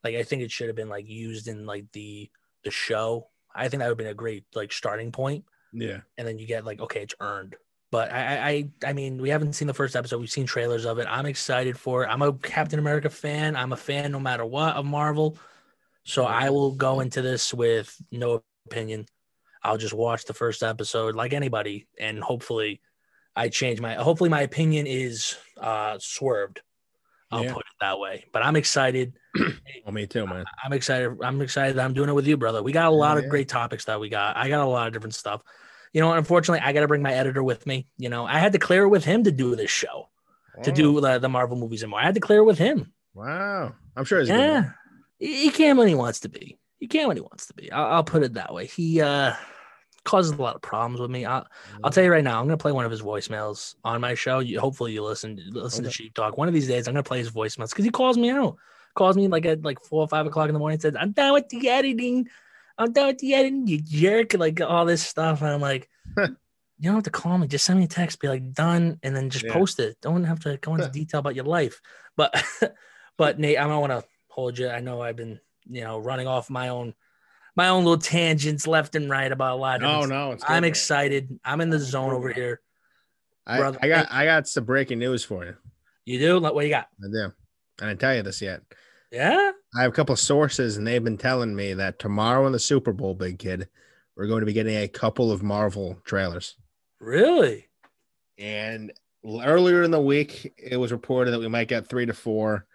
Like I think it should have been like used in like the the show. I think that would have been a great like starting point. Yeah, and then you get like okay it's earned. But I, I i i mean we haven't seen the first episode. We've seen trailers of it. I'm excited for it. I'm a captain america fan. I'm a fan no matter what of marvel. So i will go into this with no opinion. I'll just watch the first episode like anybody and hopefully i change my hopefully my opinion is uh swerved i'll Yeah. put it that way but i'm excited well, *clears throat* me too, man. I'm excited. I'm excited that I'm doing it with you, brother. We got a lot of Yeah. great topics that we got. I got a lot of different stuff. You know, unfortunately, I got to bring my editor with me. You know, I had to clear with him to do this show, to Oh, do the, the Marvel movies and more. I had to clear with him. Wow, I'm sure he's a good man. Yeah, he, he can when he wants to be. He can when he wants to be. I'll, I'll put it that way. He uh causes a lot of problems with me. I'll, I'll tell you right now. I'm gonna play one of his voicemails on my show. You, hopefully, you listen listen to Okay. Cheap Talk. One of these days, I'm gonna play his voicemails because he calls me out. Calls me like at like four or five o'clock in the morning. And says, "I'm done with the editing. I'm done with the editing. You jerk!" Like all this stuff, and I'm like, *laughs* you don't have to call me. Just send me a text. Be like, done, and then just Yeah. post it. Don't have to go into *laughs* detail about your life. But *laughs* but Nate, I don't want to hold you. I know I've been you know running off my own my own little tangents left and right about a lot. Of No, no, it's good, I'm man. excited. I'm in the zone over here. I, brother. I got I got some breaking news for you. You do? What you got? I do. I didn't tell you this yet. Yeah? I have a couple of sources, and they've been telling me that tomorrow in the Super Bowl, big kid, we're going to be getting a couple of Marvel trailers. Really? And earlier in the week, it was reported that we might get three to four.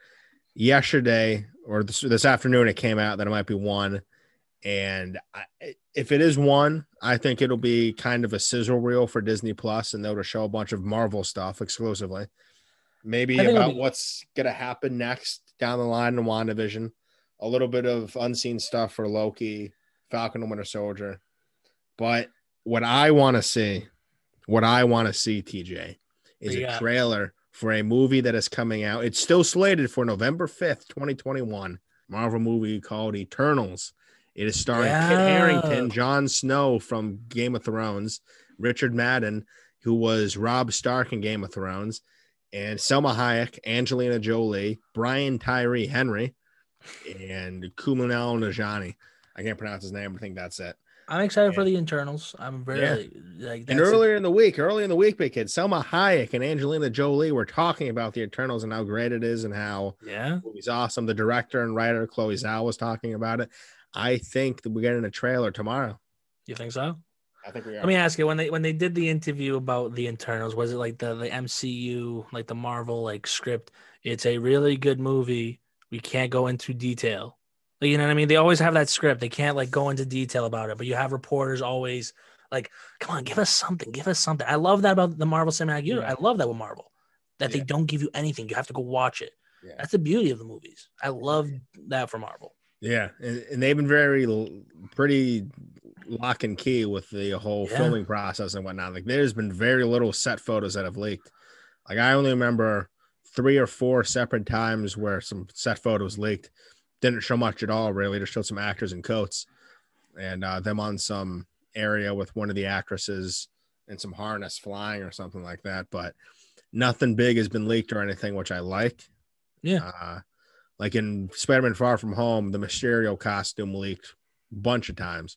Yesterday or this, this afternoon, it came out that it might be one. And I, if it is one, I think it'll be kind of a sizzle reel for Disney Plus, and they'll show a bunch of Marvel stuff exclusively. Maybe I think it'll about be- what's gonna happen next down the line in WandaVision. A little bit of unseen stuff for Loki, Falcon and Winter Soldier. But what I want to see, what I want to see, TJ, is you a trailer for a movie that is coming out. It's still slated for November 5th, 2021. Marvel movie called Eternals. It is starring Kit Yeah. Harington, Jon Snow from Game of Thrones, Richard Madden, who was Rob Stark in Game of Thrones, and Salma Hayek, Angelina Jolie, Brian Tyree Henry, and Kumail Nanjiani. I can't pronounce his name. I think that's it. I'm excited for the Eternals. I'm very like And earlier in the week, early in the week, big kid, Salma Hayek and Angelina Jolie were talking about the Eternals and how great it is and how yeah. movie's awesome. The director and writer Chloe Zhao was talking about it. I think that we're getting a trailer tomorrow. You think so? I think we are. Let me ask you when they when they did the interview about the Eternals, was it like the the MCU, like the Marvel like script? It's a really good movie. We can't go into detail. Like, you know what I mean? They always have that script. They can't like go into detail about it, but you have reporters always like, come on, give us something, give us something. I love that about the Marvel Cinematic Universe. Yeah. I love that with Marvel. That they don't give you anything. You have to go watch it. Yeah. That's the beauty of the movies. I love that for Marvel. Yeah, and, and they've been very pretty lock and key with the whole Yeah. filming process and whatnot. Like there's been very little set photos that have leaked. Like I only remember three or four separate times where some set photos leaked. Didn't show much at all, really. Just showed some actors in coats and uh, them on some area with one of the actresses and some harness flying or something like that. But nothing big has been leaked or anything, which I like. Yeah. Uh, like in Spider-Man Far From Home, the Mysterio costume leaked a bunch of times,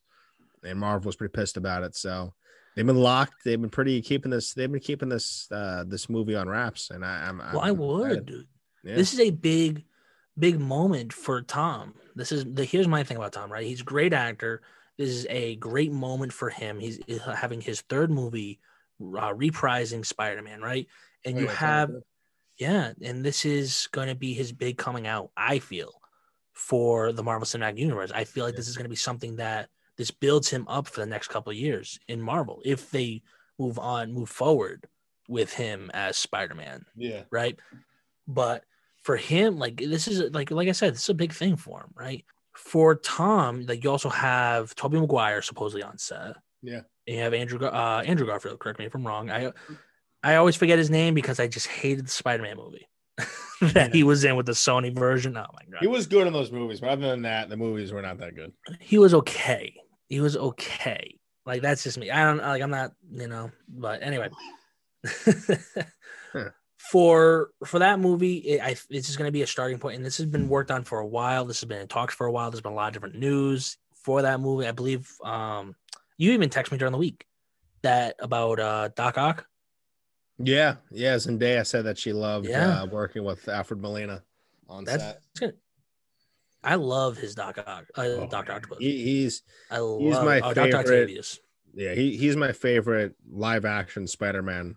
and Marvel was pretty pissed about it. So they've been locked. They've been pretty keeping this. They've been keeping this uh, this movie on wraps, and I, I'm. Well, I would, dude. Yeah. This is a big, big moment for Tom. This is the here's my thing about Tom, right? He's a great actor. This is a great moment for him. He's having his third movie, uh, reprising Spider Man, right? And Oh, you yeah, have, totally. Yeah, and this is going to be his big coming out. I feel for the Marvel Cinematic Universe. I feel like this is going to be something that this builds him up for the next couple of years in Marvel if they move on, move forward with him as Spider Man yeah, right? But for him, like this is like like I said, this is a big thing for him, right? For Tom, like you also have Tobey Maguire supposedly on set. Yeah. And you have Andrew uh, Andrew Garfield. Correct me if I'm wrong. I I always forget his name because I just hated the Spider-Man movie *laughs* that he was in with the Sony version. Oh my god, he was good in those movies, but other than that, the movies were not that good. he was okay. He was okay. Like that's just me. I don't like. I'm not. You know. But anyway. *laughs* For for that movie, it, I this is going to be a starting point, and this has been worked on for a while. This has been in talks for a while. There's been a lot of different news for that movie. I believe um, you even texted me during the week that about uh, Doc Ock. Yeah, yeah. Zendaya said that she loved Yeah. uh, working with Alfred Molina on That's, set. that's good. I love his Doc. Uh, Oh, Doctor. Octopus. He, he's I love he's my oh, favorite- yeah, he, he's my favorite live action Spider-Man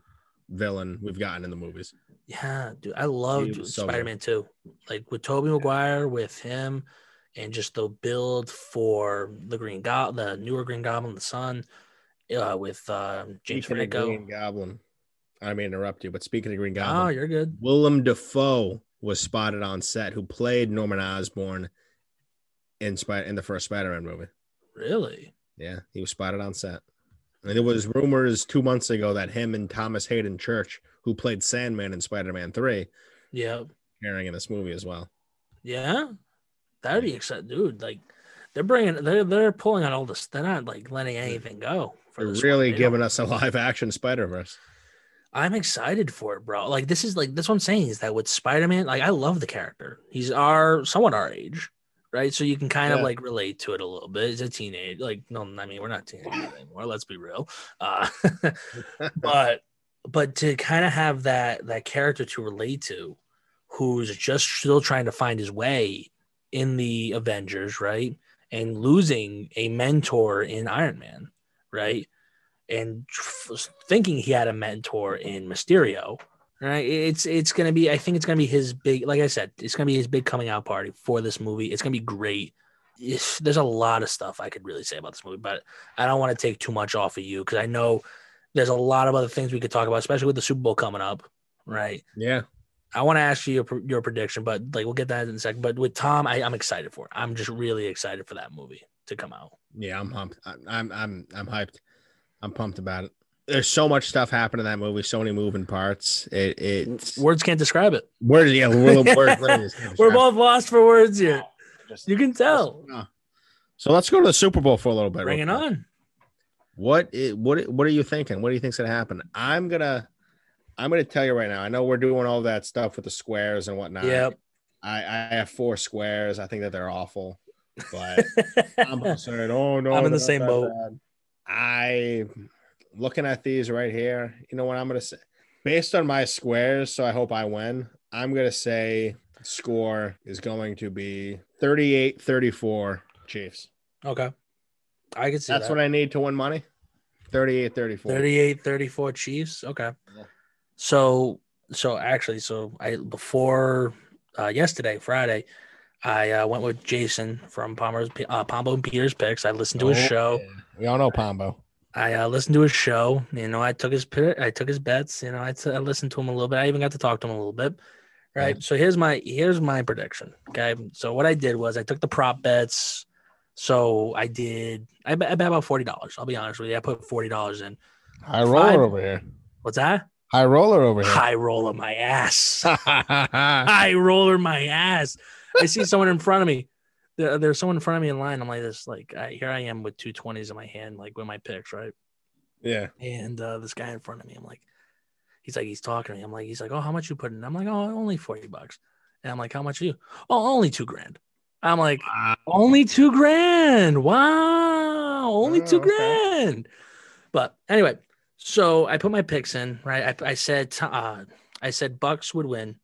villain we've gotten in the movies. Yeah, dude, I loved so. Spider Man too. Like with Tobey Maguire, with him, and just the build for the Green Goblin, the newer Green Goblin, the Son, uh, with uh, James Franco. Green Goblin, I to interrupt you, but speaking of Green Goblin, Oh, you're good. Willem Dafoe was spotted on set, who played Norman Osborn in in the first Spider-Man movie. Really? Yeah, he was spotted on set. And there was rumors two months ago that him and Thomas Haden Church, who played Sandman in Spider-Man Three, Yeah. appearing in this movie as well. Yeah. That'd be exciting, dude. Like they're bringing, they're they're pulling out all this. They're not like letting anything go. For They're one. really giving us a live-action Spider-Verse. I'm excited for it, bro. Like this is like that's what I'm saying is that with Spider-Man, like I love the character. He's our somewhat our age, right? So you can kind of like relate to it a little bit. He's a teenage, like no, I mean we're not teenagers *laughs* anymore. Let's be real. Uh, *laughs* but but to kind of have that that character to relate to, who's just still trying to find his way in the Avengers, right? And losing a mentor in Iron Man, right? And thinking he had a mentor in Mysterio, right? It's it's gonna be. I think it's gonna be his big. Like I said, it's gonna be his big coming out party for this movie. It's gonna be great. It's- there's a lot of stuff I could really say about this movie, but I don't want to take too much off of you because I know there's a lot of other things we could talk about, especially with the Super Bowl coming up, right? Yeah, I want to ask you your, your prediction, but like we'll get that in a second. But with Tom, I, I'm excited for it. I'm just really excited for that movie to come out. yeah, I'm pumped. I- I'm I'm I'm hyped. I'm pumped about it. There's so much stuff happening in that movie, so many moving parts. It it Words can't describe it. words, yeah, we're, we're, we're, *laughs* We're both lost for words here. You can tell. Uh, so let's go to the Super Bowl for a little bit. Bring it on. What what what are you thinking? What do you think's gonna happen? I'm gonna I'm gonna tell you right now. I know we're doing all that stuff with the squares and whatnot. Yep. I, I have four squares. I think that they're awful. But *laughs* I'm saying, oh no, I'm in the same boat. bad. I looking at these right here. You know what I'm gonna say? Based on my squares, so I hope I win. I'm gonna say score is going to be 38-34 Chiefs. okay. I can see That's that. what I need to win money. 38-34. 38 34 Chiefs. Okay. So so actually so I before uh yesterday, Friday, I uh, went with Jason from Palmer's uh, Pombo and Peters picks. I listened to his Oh, show. We all know Pombo. I uh, listened to his show. You know, I took his I took his bets. You know, I, t- I listened to him a little bit. I even got to talk to him a little bit. Right. So here's my here's my prediction. Okay. So what I did was I took the prop bets. So I did I bet, I bet about forty dollars. I'll be honest with you. I put forty dollars in. High roller Five- over here. What's that? High roller over here. High roller my ass. *laughs* High roller my ass. I see someone in front of me. There, there's someone in front of me in line. I'm like this. Like I, here I am with two twenties in my hand, like with my picks, right? yeah. And uh, this guy in front of me, I'm like, he's like, he's talking to me. I'm like, he's like, oh, how much you put in? I'm like, oh, only 40 bucks. And I'm like, how much are you? Oh, only two grand. I'm like, only two grand. Wow. Only Oh, two okay. grand. But anyway, so I put my picks in, right? I, I said, uh, I said Bucks would win.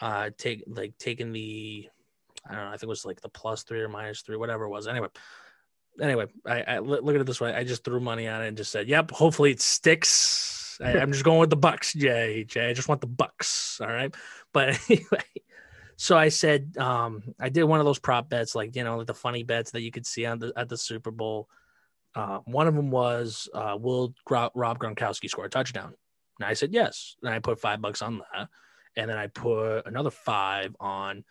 Uh, take like taking the, I don't know, I think it was like the plus three or minus three, whatever it was. Anyway, anyway, I, I look at it this way. I just threw money on it and just said, "Yep, hopefully it sticks." I, I'm just going with the Bucks, Jay. Jay, I just want the Bucks. All right, but *laughs* anyway, so I said, um, I did one of those prop bets, like you know, like the funny bets that you could see on the at the Super Bowl. Uh, one of them was, uh, "Will Rob Gronkowski score a touchdown?" And I said yes, and I put five bucks on that, and then I put another five on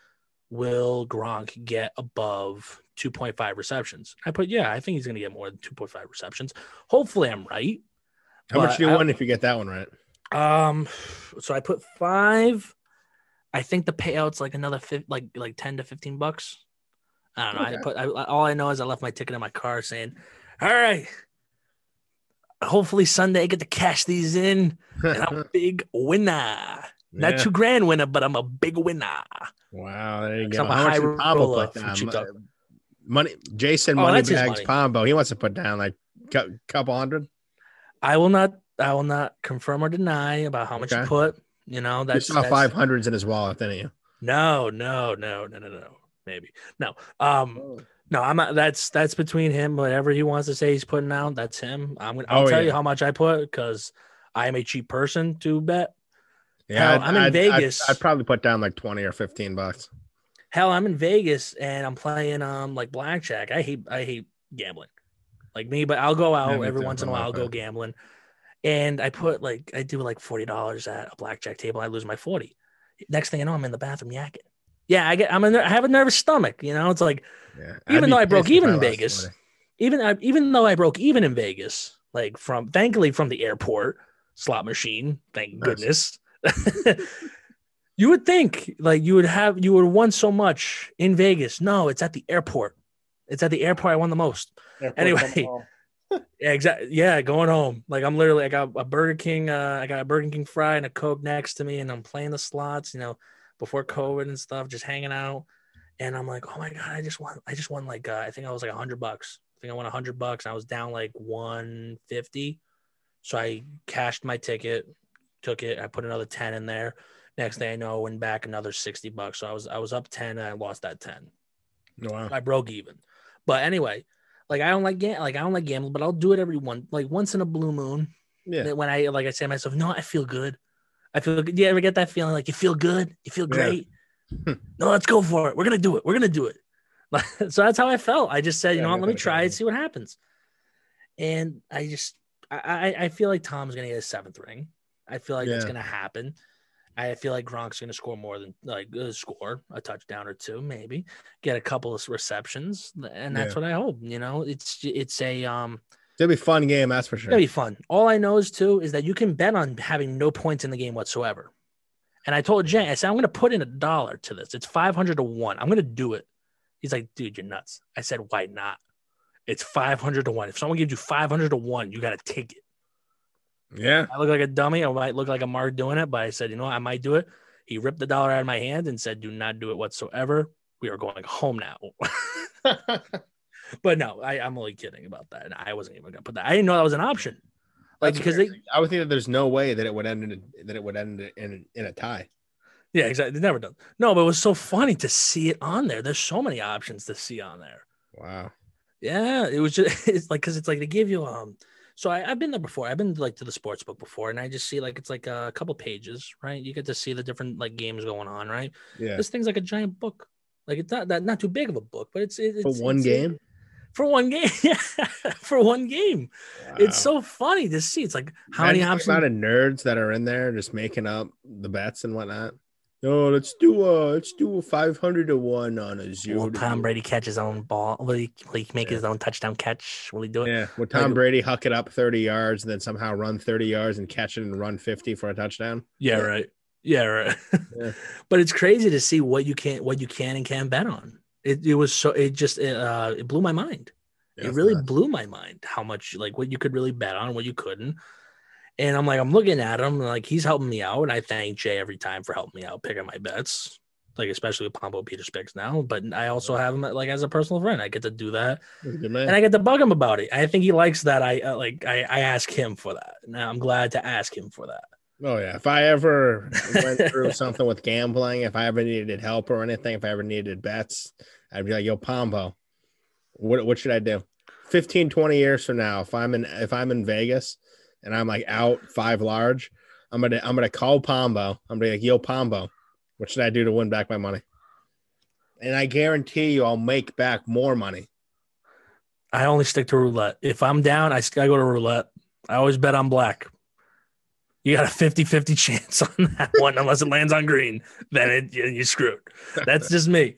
will Gronk get above 2.5 receptions? I put, yeah, I think he's going to get more than 2.5 receptions. Hopefully, I'm right. How much do you I- win if you get that one right? Um, so I put five. I think the payout's like another fif- like like 10 to 15 bucks. I don't know. Okay. I put I, all I know is I left my ticket in my car saying, "All right, hopefully Sunday I get to cash these in, and I'm a *laughs* big winner. Not Yeah. two grand winner, but I'm a big winner." Wow, there you go. I'm a How much high Pombo roller put from down? Chuck. Money, Jason Oh, that's his Moneybags money. Pombo. He wants to put down like a couple hundred. I will not. I will not confirm or deny about how much you put. You know, You that's, saw five hundreds in his wallet, didn't you? No, no, no, no, no, no. Maybe no. Um, no. I'm not. That's that's between him. Whatever he wants to say, he's putting out. That's him. I'm. gonna I'll Oh, tell yeah. you how much I put because I am a cheap person to bet. Yeah, Hell, I'm in Vegas. I'd, I'd probably put down like twenty or fifteen bucks. Hell, I'm in Vegas and I'm playing um like blackjack. I hate I hate gambling, like me. But I'll go out Yeah, every once in a while. I'll go gambling, and I put like I do like forty dollars at a blackjack table. I lose my forty. Next thing I know, I'm in the bathroom yakking. Yeah, I get I'm a, I have a nervous stomach. You know, it's like Yeah, Even though I broke even in Vegas. 20. even I, even though I broke even in Vegas, like from thankfully from the airport slot machine, thank Nice. goodness. *laughs* you would think like you would have you would have won so much in Vegas. No, it's at the airport. It's at the airport I won the most. Anyway. Yeah, *laughs* *laughs* exactly. Yeah, going home. Like I'm literally I got a Burger King, uh, I got a Burger King fry and a Coke next to me, and I'm playing the slots, you know, before COVID and stuff, just hanging out. And I'm like, oh my god, I just won, I just won like uh, I think I was like a hundred bucks. I think I won a hundred bucks. And I was down like 150. So I cashed my ticket, took it, I put another 10 in there. Next thing I know, I went back another 60 bucks. So I was I was up 10 and I lost that 10. Wow. I broke even. But anyway, like I don't like gam- like I don't like gambling, but I'll do it every one like once in a blue moon. Yeah. When I like I say to myself, no, I feel good. I feel good. Do you ever get that feeling like you feel good? You feel Yeah. great. *laughs* no, let's go for it. We're gonna do it. We're gonna do it. *laughs* so that's how I felt. I just said, you Yeah, know what, let me try it, see what happens. And I just I I, I feel like Tom's gonna get a seventh ring. I feel like that's Yeah. gonna happen. I feel like Gronk's gonna score more than like uh, score a touchdown or two, maybe get a couple of receptions, and that's Yeah. what I hope. You know, it's it's a um, It'll be fun game, that's for sure. It'll be fun. All I know is too is that you can bet on having no points in the game whatsoever. And I told Jay, I said I'm gonna put in a dollar to this. It's five hundred to one. I'm gonna do it. He's like, dude, you're nuts. I said, why not? It's 500 to 1. If someone gives you 500 to 1, you got to take it. Yeah. I look like a dummy. I might look like a mark doing it, but I said, you know what? I might do it. He ripped the dollar out of my hand and said, do not do it whatsoever. We are going home now. *laughs* but no, I, I'm only kidding about that. And I wasn't even going to put that. I didn't know that was an option. Like, That's because they, I would think that there's no way that it would end in a, that it would end in in a tie. yeah, exactly. Never done. No, but it was so funny to see it on there. There's so many options to see on there. Wow. Yeah, it was just *laughs* it's like because it's like they give you um. So I, I've been there before. I've been like to the sports book before, and I just see like it's like a couple pages, right? You get to see the different like games going on, right? Yeah. This thing's like a giant book. Like it's not that not too big of a book, but it's it's For one it's- game. For one game, *laughs* yeah, for one game. It's so funny to see. It's like how Imagine many options? amount of nerds that are in there just making up the bets and whatnot. No, let's do a let's do a five hundred to one on a zero. Will Tom. Brady catch his own ball? Will he, will he make his own touchdown catch? Will he do it? Yeah, would Tom Like- Brady huck it up thirty yards and then somehow run thirty yards and catch it and run fifty for a touchdown? Yeah, right. Yeah, right. *laughs* Yeah. but it's crazy to see what you can what you can and can't bet on. It, it was so it just it, uh it blew my mind. Yeah, it really nuts. blew my mind how much like what you could really bet on, what you couldn't. And I'm like, I'm looking at him, like he's helping me out, and I thank Jay every time for helping me out picking my bets, like especially with Pombo Peters picks now. But I also have him like as a personal friend. I get to do that, He's a good man. and I get to bug him about it. I think he likes that. I uh, like I, I ask him for that. Now I'm glad to ask him for that. Oh yeah. If I ever went through *laughs* something with gambling, if I ever needed help or anything, if I ever needed bets, I'd be like, yo, Pombo, what what should I do? 15, 20 years from now, if I'm in if I'm in Vegas and I'm like out five large, I'm gonna I'm gonna call Pombo. I'm gonna be like, yo, Pombo, what should I do to win back my money? And I guarantee you I'll make back more money. I only stick to roulette. If I'm down, I, I go to roulette. I always bet on black. You got a 50 50 chance on *laughs* that one, unless it lands on green. Then it, you- you're screwed. That's just me.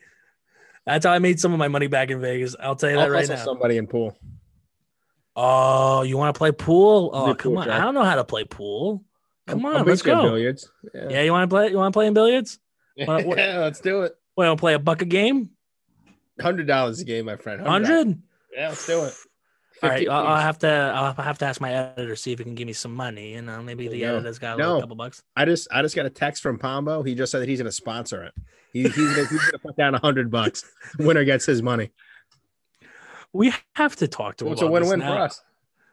That's how I made some of my money back in Vegas. I'll tell you that I'll right now. somebody in pool. Oh, you want to play pool? Oh, come pool, on. Jack. I don't know how to play pool. Come I'll on, beat let's go. Billiards. Yeah, you want to play? You want to play in billiards? *laughs* What- what- yeah, let's do it. We want to play a bucket game? Hundred dollars a game, my friend. $100. Yeah, let's do it. *sighs* All right, I'll, I'll have to. I'll have to ask my editor see if he can give me some money. You know, maybe the editor's got a No. little couple bucks. I just I just got a text from Pombo. He just said that he's going to sponsor it. He, he's gonna, he's gonna put down a hundred bucks. *laughs* Winner gets his money. We have to talk to him. It's a win-win for us.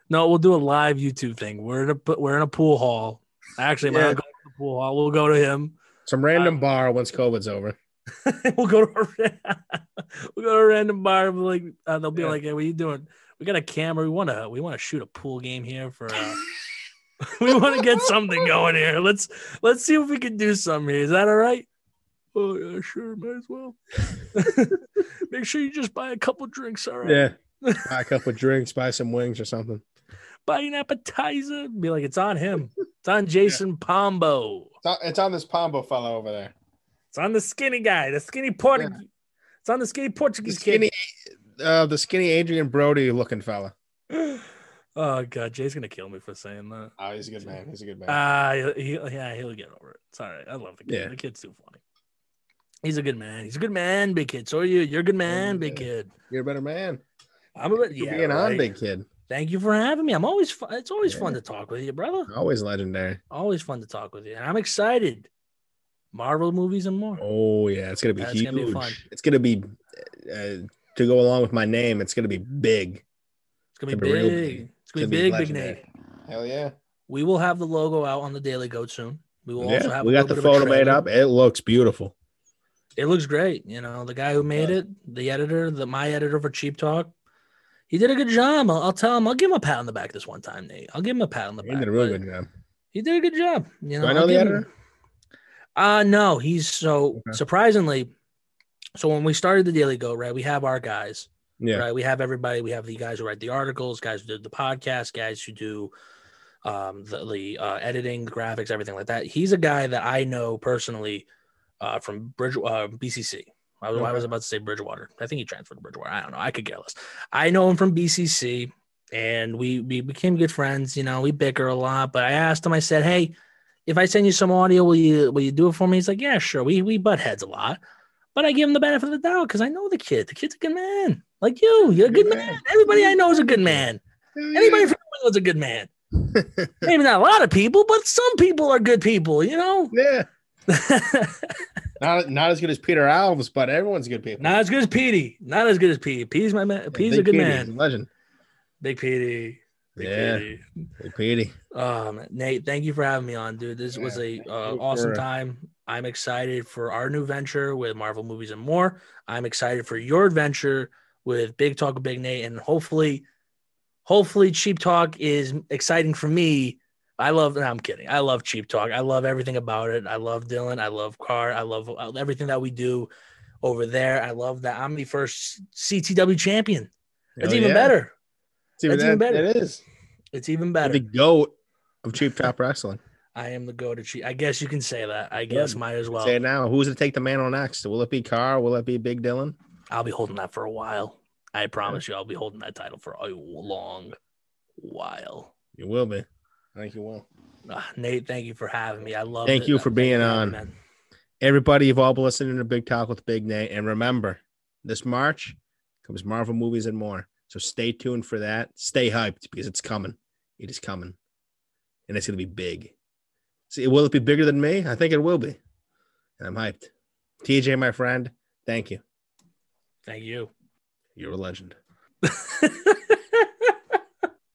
No, we'll do a live YouTube thing. We're in a we're in a pool hall. Actually, Yeah. not to the pool hall. We'll go to him. Some random bar once COVID's over. *laughs* we'll go to a, *laughs* we'll go to a random bar. like uh, they'll be Yeah. like, "Hey, what are you doing? We got a camera. We want to we want to shoot a pool game here for. Uh, *laughs* we want to get something going here. Let's let's see if we can do something here. Is that all right? Oh yeah, sure, might as well. *laughs* Make sure you just buy a couple drinks. All right. Yeah. *laughs* Buy a couple drinks, buy some wings or something. buy an appetizer. Be like, it's on him. It's on Jason Pombo. It's on, it's on this Pombo fellow over there. It's on the skinny guy, the skinny Portuguese. It's on the skinny The Portuguese skinny, uh, the skinny Adrien Brody looking fella. *gasps* Oh god, Jay's gonna kill me for saying that. Oh, he's a good man. He's a good man. Ah, he, he- yeah, he'll get over it. It's all right. I love the kid. Yeah. The kid's too funny. He's a good man. He's a good man, big kid. So are you. You're a good man, big kid. You're a better man. I'm a bit, yeah, being on, big kid. Thank you for having me. I'm always fun. It's always fun to talk with you, brother. Always legendary. Always fun to talk with you. And I'm excited. Marvel movies and more. Oh yeah, it's gonna be That's huge. gonna be fun. It's gonna be uh, to go along with my name. It's gonna be big. It's gonna be Gonna be big. big. It's gonna It's be gonna be big, big legendary. Nate. Hell yeah. We will have the logo out on the Daily Goat soon. We will also have. we got the bit of a photo made up. It looks beautiful. It looks great. You know, the guy who made Yeah. it, the editor, the my editor for Cheap Talk, he did a good job. I'll, I'll tell him. I'll give him a pat on the back this one time, Nate. I'll give him a pat on the He back. He did a really good job. He did a good job. You know, Do I know I'll the give him- editor? Uh no, he's so Okay. surprisingly. So when we started the Daily Goat, right, we have our guys, Yeah. right? We have everybody. We have the guys who write the articles, guys who did the podcast, guys who do um, the, the uh, editing, graphics, everything like that. He's a guy that I know personally uh, from Bridge uh, BCC. I was, I was about to say Bridgewater. I think he transferred to Bridgewater. I don't know. I could get less. I know him from BCC, and we we became good friends. You know, we bicker a lot. But I asked him. I said, "Hey, if I send you some audio, will you will you do it for me?" He's like, "Yeah, sure." We we butt heads a lot, but I give him the benefit of the doubt because I know the kid. The kid's a good man. Like you, you're a good, Good man. man. Everybody I know is a good man. Anybody from England's a good man. *laughs* Maybe not a lot of people, but some people are good people, you know? yeah. *laughs* Not not as good as Peter Alves, but everyone's good people. not as good as Petey. Not as good as Petey. Petey's my man. Yeah, Petey's a good Petey, man. Legend. Big Petey. Big Yeah. Petey. Big Petey. Um, Nate, thank you for having me on, dude. This was a uh, awesome for- time. I'm excited for our new venture with Marvel movies and more. I'm excited for your adventure with Big Talk with Big Nate, and hopefully, hopefully, Cheap Talk is exciting for me. I love. No, I'm kidding. I love Cheap Talk. I love everything about it. I love Dylan. I love Carr. I love uh, everything that we do over there. I love that I'm the first CTW champion. It's Hell even yeah. better. It's even, That's even better. It is. It's even better. The goat of Cheap Talk wrestling. I am the go to cheat. I guess you can say that. I guess might as well. Say it now. Who's going to take the mantle next? Will it be Carr? Will it be Big Dylan? I'll be holding that for a while. I promise you, I'll be holding that title for a long while. You will be. I think you will. Ah, Nate, thank you for having me. I love. Thank it. you for Thank being you, on. man. Everybody, you've all been listening to Big Talk with Big Nate. And remember, this March comes Marvel movies and more. So stay tuned for that. Stay hyped because it's coming. It is coming. And it's going to be big. See, will it be bigger than me? I think it will be. And I'm hyped. TJ, my friend, thank you. Thank you. You're a legend. *laughs*